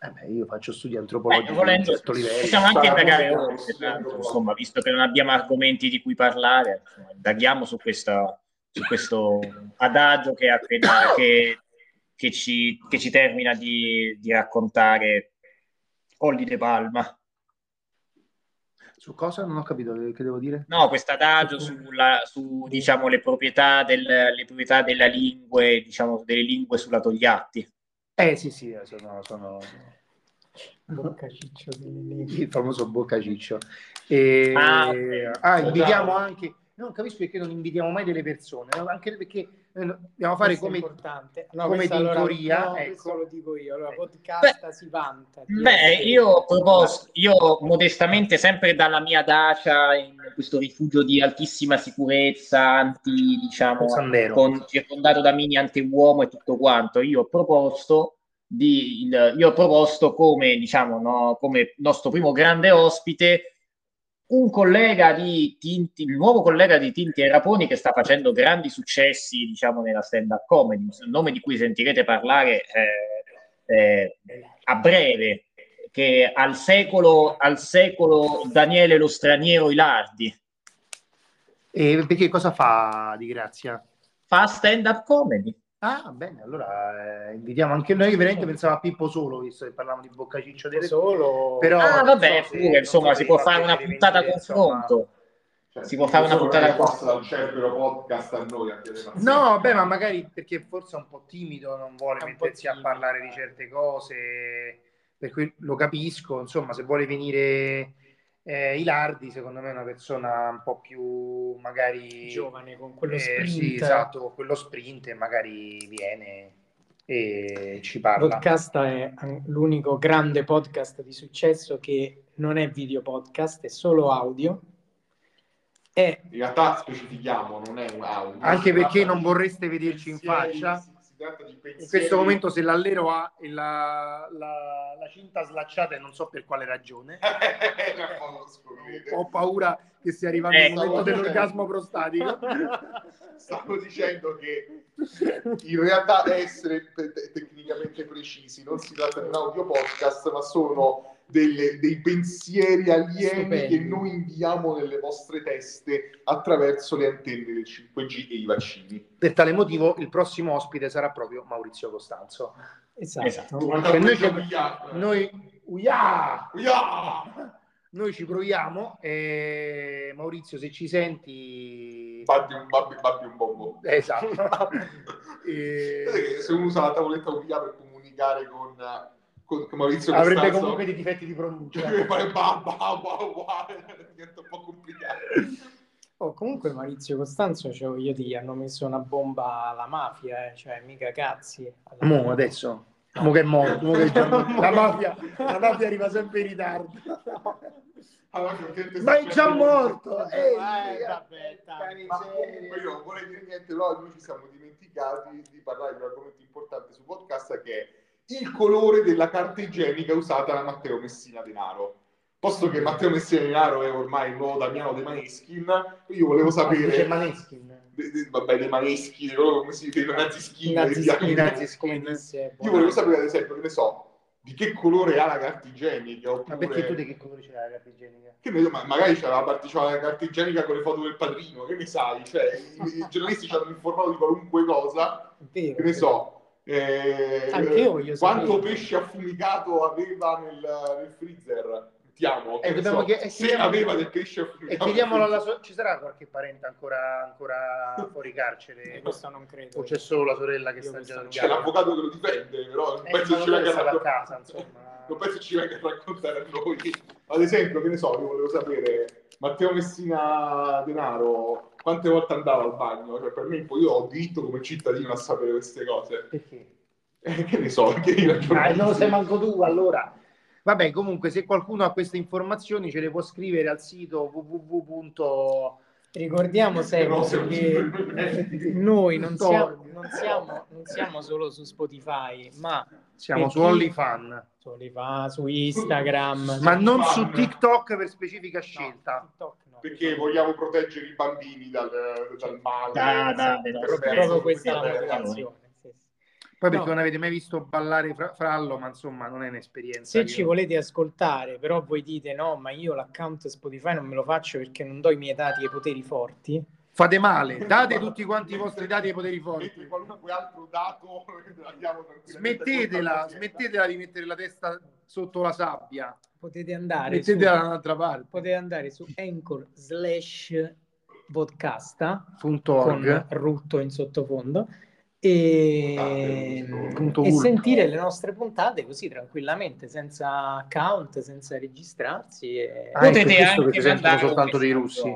Eh beh, io faccio studi antropologici volendo, certo livello. possiamo anche indagare musica, oltre, insomma, visto che non abbiamo argomenti di cui parlare, insomma, indaghiamo su, questa, su questo adagio che, appena- che, che ci, che ci termina di, di raccontare Olli De Palma. Su cosa? Non ho capito che, devo dire. No, questo adagio sulla, su diciamo, le, proprietà del, le proprietà della lingue, diciamo, delle lingue sulla Togliatti. Eh sì, sì, eh, sono, sono Bocca ciccio delle il famoso boccaciccio. E... Ah, Ah, ok. invitiamo anche... Non capisco perché non invitiamo mai delle persone, anche perché dobbiamo fare Questo come... importante. No, come editoria, allora, no, ecco. lo dico io. Allora, Beh. podcast si vanta. Beh, essere- io ho proposto, io modestamente, sempre dalla mia dacia, in questo rifugio di altissima sicurezza, anti, diciamo, con, circondato da mini anti-uomo e tutto quanto, io ho proposto di, il, io ho proposto come, diciamo, no, come nostro primo grande ospite un collega di Tinti, il nuovo collega di Tinti e Raponi che sta facendo grandi successi, diciamo, nella stand-up comedy, un nome di cui sentirete parlare eh, eh, a breve, che al secolo, al secolo Daniele lo straniero Ilardi. E perché cosa fa di grazia? Fa stand-up comedy. Ah, bene, allora eh, invitiamo anche noi, veramente pensavo a Pippo Solo, visto che parlavamo di Boccaciccio delle Solo, però ah, vabbè, so se- pure, insomma, so si può fare una puntata confronto. Cioè, Si può fare una puntata a passa dal Cerbero podcast a noi a No, vabbè, ma magari perché forse è un po' timido, non vuole È un mettersi a parlare di certe cose, per cui lo capisco, insomma, se vuole venire eh, Ilardi, secondo me è una persona un po' più magari giovane con quello eh, sprint. sì, esatto, con quello sprint e magari viene e ci parla. Podcast è l'unico grande podcast di successo che non è video podcast, è solo audio. È In realtà specifichiamo, non è un audio. Anche perché non vorreste vederci in faccia. Tratta di pensieri. In questo momento se l'allero ha la, la- la cinta slacciata e non so per quale ragione, ho paura che sia arrivato il Ecco. momento dell'orgasmo prostatico. Stavo dicendo che in realtà essere te- te- tecnicamente precisi non si tratta di un audio podcast, ma sono delle- dei pensieri alieni Stupendi. che noi inviamo nelle vostre teste attraverso le antenne del 5G e i vaccini. Per tale motivo il prossimo ospite sarà proprio Maurizio Costanzo. esatto. Esatto. Cioè, noi, ci- noi, Uia! Uia! noi ci proviamo e Maurizio se ci senti... Babbi un, babbi, babbi un bombo. Esatto. Vedete E- se uno usa la tavoletta Uia per comunicare con Maurizio Avrebbe Costanzo, comunque dei difetti di pronuncia. fare ba, ba, ba, ba, diventa un po' complicato. Oh, comunque Maurizio Costanzo, cioè, io ti hanno messo una bomba alla mafia, eh, cioè mica cazzi. Alla- Mo adesso, mo che è morto, mo che è. La mafia, la mafia arriva sempre in ritardo. Allora, Ma è già morto! Eh, vabbè. Ma comunque io non vorrei dire niente, però noi ci siamo dimenticati di parlare di un argomento importante su podcast che è il colore della carta igienica usata da Matteo Messina Denaro. Posto che Matteo Messina Denaro è ormai il nuovo Damiano De Maneskin, io volevo C'è sapere, Maneskin. de- de- vabbè, dei Maneschi, loro come si dice, dei nazischini, Nazi dei bianchi. i nazi come skin. disse Io volevo sapere, ad esempio, che ne so, di che colore ha la carta igienica, oppure... Ma perché tu di che colore c'è la carta igienica? Che ne so, ma magari c'era la parte la carta igienica con le foto del padrino, che ne sai? Cioè, i, i giornalisti ci hanno informato di qualunque cosa, vero, che ne so. Eh, Anche io voglio quanto sapere. pesce affumicato aveva nel, nel freezer? Mettiamo, che Eh, so, chied- eh, se chiediamo- aveva del pesce E affumicato. chiediamolo alla so- ci sarà qualche parente ancora, ancora fuori carcere? Questo non credo. O c'è solo la sorella che Io sta già C'è l'avvocato che lo difende, però non Eh, penso ci venga a racconta- casa, insomma. Non penso ci venga a raccontare a noi. Ad esempio, che ne so, io volevo sapere, Matteo Messina Denaro, quante volte andava al bagno? Cioè, per me, poi io ho diritto come cittadino a sapere queste cose. Perché? Eh, che ne so, che ragione. Ah, non lo sai manco tu, allora. Vabbè, comunque, se qualcuno ha queste informazioni ce le può scrivere al sito www. Ricordiamo sempre No, siamo che noi non siamo, non, siamo, non siamo solo su Spotify, ma Siamo su OnlyFan, su, Spotify, su Instagram. ma non su Fan. TikTok per specifica No, scelta. TikTok no. Perché vogliamo proteggere i bambini dal, dal male. Da- da- Per- da- per- proprio, questa è la motivazione. Poi No. perché non avete mai visto ballare fra- Frallo, ma insomma non è un'esperienza. Se che- ci volete ascoltare, però voi dite no, ma io l'account Spotify non me lo faccio perché non do i miei dati ai poteri forti. Fate male, date tutti quanti i vostri dati ai poteri forti. qualunque altro dato Smettetela, smettetela di mettere la testa sotto la sabbia. Potete andare, su, Mettetela da un'altra parte. potete andare su Anchor slash podcasta Punto con org. rutto in sottofondo e, Punto e sentire le nostre puntate così tranquillamente, senza account, senza registrarsi. E... Ah, ecco, Potete questo che anche ci sentono soltanto dei russi.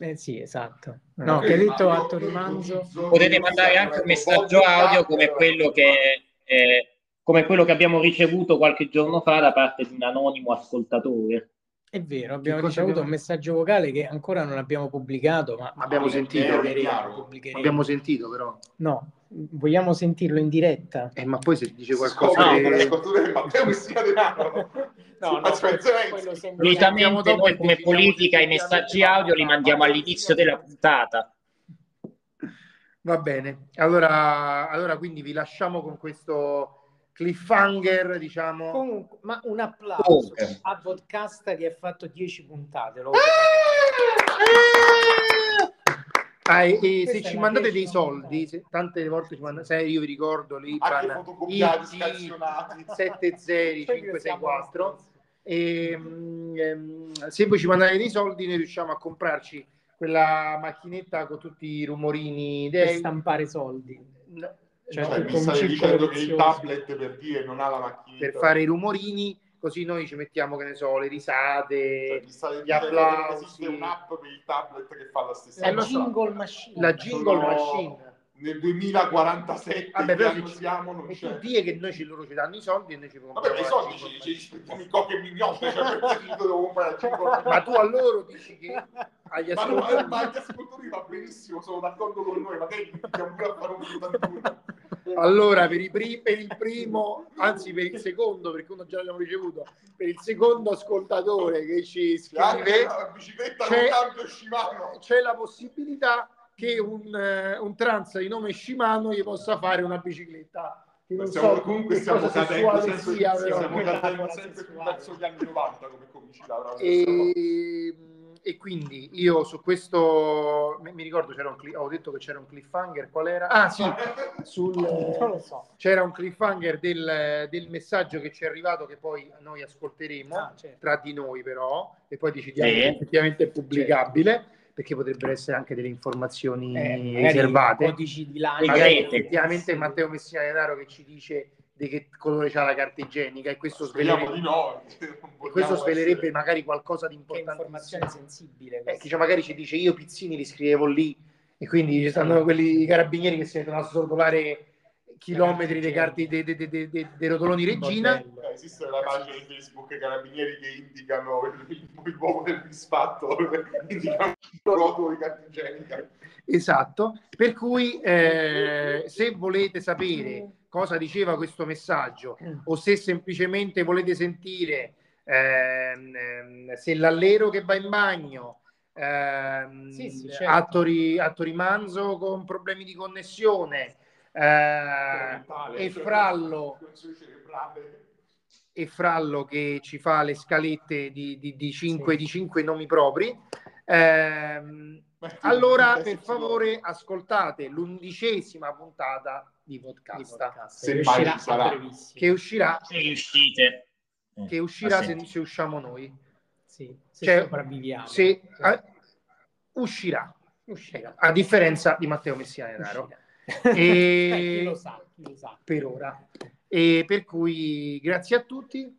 Eh, sì, esatto. No, Ok, che detto Atto Rimanzo. Potete mandare anche un messaggio audio come quello che, eh, come quello che abbiamo ricevuto qualche giorno fa da parte di un anonimo ascoltatore. È vero, abbiamo ricevuto abbiamo- un messaggio vocale che ancora non abbiamo pubblicato, ma Ma abbiamo sentito, abbiamo sentito però. No, vogliamo sentirlo in diretta? Eh, ma poi se dice qualcosa No, che-. Aspetta, Zelensky. Solitamente noi e come politica i messaggi audio li mandiamo all'inizio della puntata. Va bene, allora, allora quindi vi lasciamo con questo cliffhanger, diciamo. Comunque, ma un applauso Comunque. a Vodcast che ha fatto 10 puntate. lo- Ah, e, e Questa se è ci mandate dei soldi, se- tante volte ci mandate, se io vi ricordo l'IBAN, fotocopiati, IT, scansionati. 70564 e mm, ehm, se voi ci mandate dei soldi noi riusciamo a comprarci quella macchinetta con tutti i rumorini per dei stampare soldi. no, Cioè, no, Cioè, mi circolo dicendo che il tablet per dire non ha la macchinetta. per fare i rumorini così noi ci mettiamo che ne so le Cioè, risate stai gli applausi. Esiste un'app per il tablet che fa la stessa La cosa. so. jingle machine. la jingle Sono- machine Nel 2047 Vabbè, che però ci- siamo non e c'è. tu die che noi ci, loro ci danno i soldi e noi ci Vabbè, compriamo ma i la soldi ci, ci machine. spendiamo in coche mignotte, cioè perché io devo comprare la jingle ma tu a loro dici che agli no, ma, ascoltatori ma agli ascoltatori va benissimo, sono d'accordo con noi, magari iniziamo pure a fare un 81. Allora, per, i pri- per il primo, anzi per il secondo, perché uno già l'abbiamo ricevuto, per il secondo ascoltatore che ci scrive, la bicicletta c'è- c'è la possibilità che un, eh, un trans di nome Shimano gli possa fare una bicicletta. Non Stiamo- so comunque cosa cadendo sempre, sia, stiamo cadendo sempre più verso gli anni 90 come comicità. però. E, e quindi io su questo mi ricordo c'era un cli- ho detto che c'era un cliffhanger qual era? Ah sì, sul, Non lo so. c'era un cliffhanger del, del messaggio che ci è arrivato che poi noi ascolteremo Ah, certo. tra di noi però e poi decidiamo Sì. se effettivamente è pubblicabile perché potrebbero essere anche delle informazioni Eh, riservate Codici di lancio. magari effettivamente Matteo Messina Denaro che ci dice di che colore c'ha la carta igienica e questo svelerebbe, di no. e questo svelerebbe essere- magari qualcosa di Che importante informazione sensibile. eh, che cioè, magari ci dice io Pizzini li scrivevo lì e quindi ci stanno quelli carabinieri che si mettono a sorvolare chilometri dei carti dei, dei- dei- dei- rotoloni regina. Eh, Esiste la pagina di Facebook carabinieri che indicano il, il uomo del misfatto, indicano il rotolo di carta igienica. esatto per cui eh, se volete sapere cosa diceva questo messaggio o se semplicemente volete sentire ehm, ehm, se l'allero che va in bagno ehm, Sì, sì, certo. Attori, Attori Manzo con problemi di connessione eh, e Frallo e Frallo che ci fa le scalette di, di, di 5 Sì. di 5 nomi propri. Ehm, allora, per favore, ascoltate l'undicesima puntata di Di podcast. Se uscirà a che uscirà, Se riuscite. Eh, che uscirà se, se usciamo noi. Sì, se Cioè, sopravviviamo. Se eh, uscirà, Uscirà. a differenza di Matteo Messina. E- Eh, lo sa, lo sa. per ora. E per cui grazie a tutti.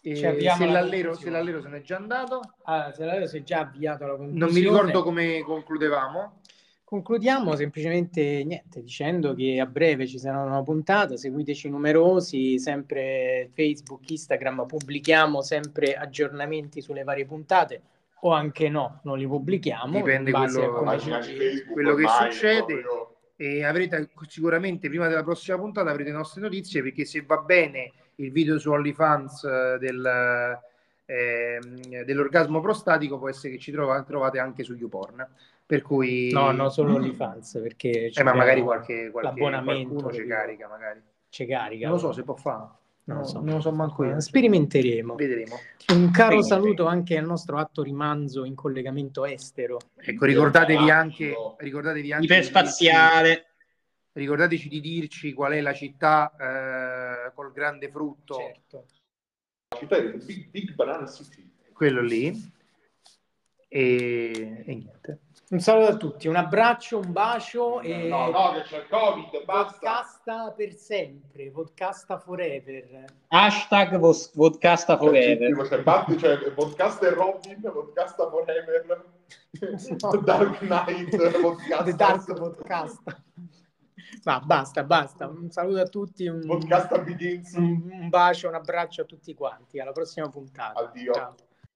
E se, l'allero, se l'allero se n'è già andato, Ah, se l'aereo si è già avviato alla conclusione. non mi ricordo come concludevamo. Concludiamo semplicemente niente, dicendo che a breve ci sarà una puntata, seguiteci numerosi, sempre Facebook, Instagram, pubblichiamo sempre aggiornamenti sulle varie puntate o anche no, non li pubblichiamo. Dipende quello- quello che succede. proprio- e avrete sicuramente prima della prossima puntata avrete le nostre notizie perché se va bene il video su OnlyFans eh, del, ehm, dell'orgasmo prostatico può essere che ci trova- trovate anche su YouPorn per cui No, no, solo OnlyFans, perché eh, ma magari qualche, qualche qualcuno ci carica magari ci carica. non lo so se può fare Non lo No, so. non lo so manco io Sperimenteremo. vedremo Un caro saluto anche al nostro atto rimanzo in collegamento estero. ecco ricordatevi anche ricordatevi anche di dirci- Iperspaziale. ricordateci di dirci qual è la città eh, col grande frutto Certo. La città è Big, Big Banana City. quello lì e, e niente Un saluto a tutti, un abbraccio, un bacio e No, no, che c'è il Covid, basta. podcasta per sempre, podcasta forever. Hashtag vos- Vodcasta Cioè, Forever. c'è Bat- cioè, podcast e Robin, podcast forever, Dark Knight, podcast, The Dark Podcast. Ma basta, basta. Un saluto a tutti, un, podcast Begins. un, un bacio, un abbraccio a tutti quanti. Alla prossima puntata. Addio. Ciao.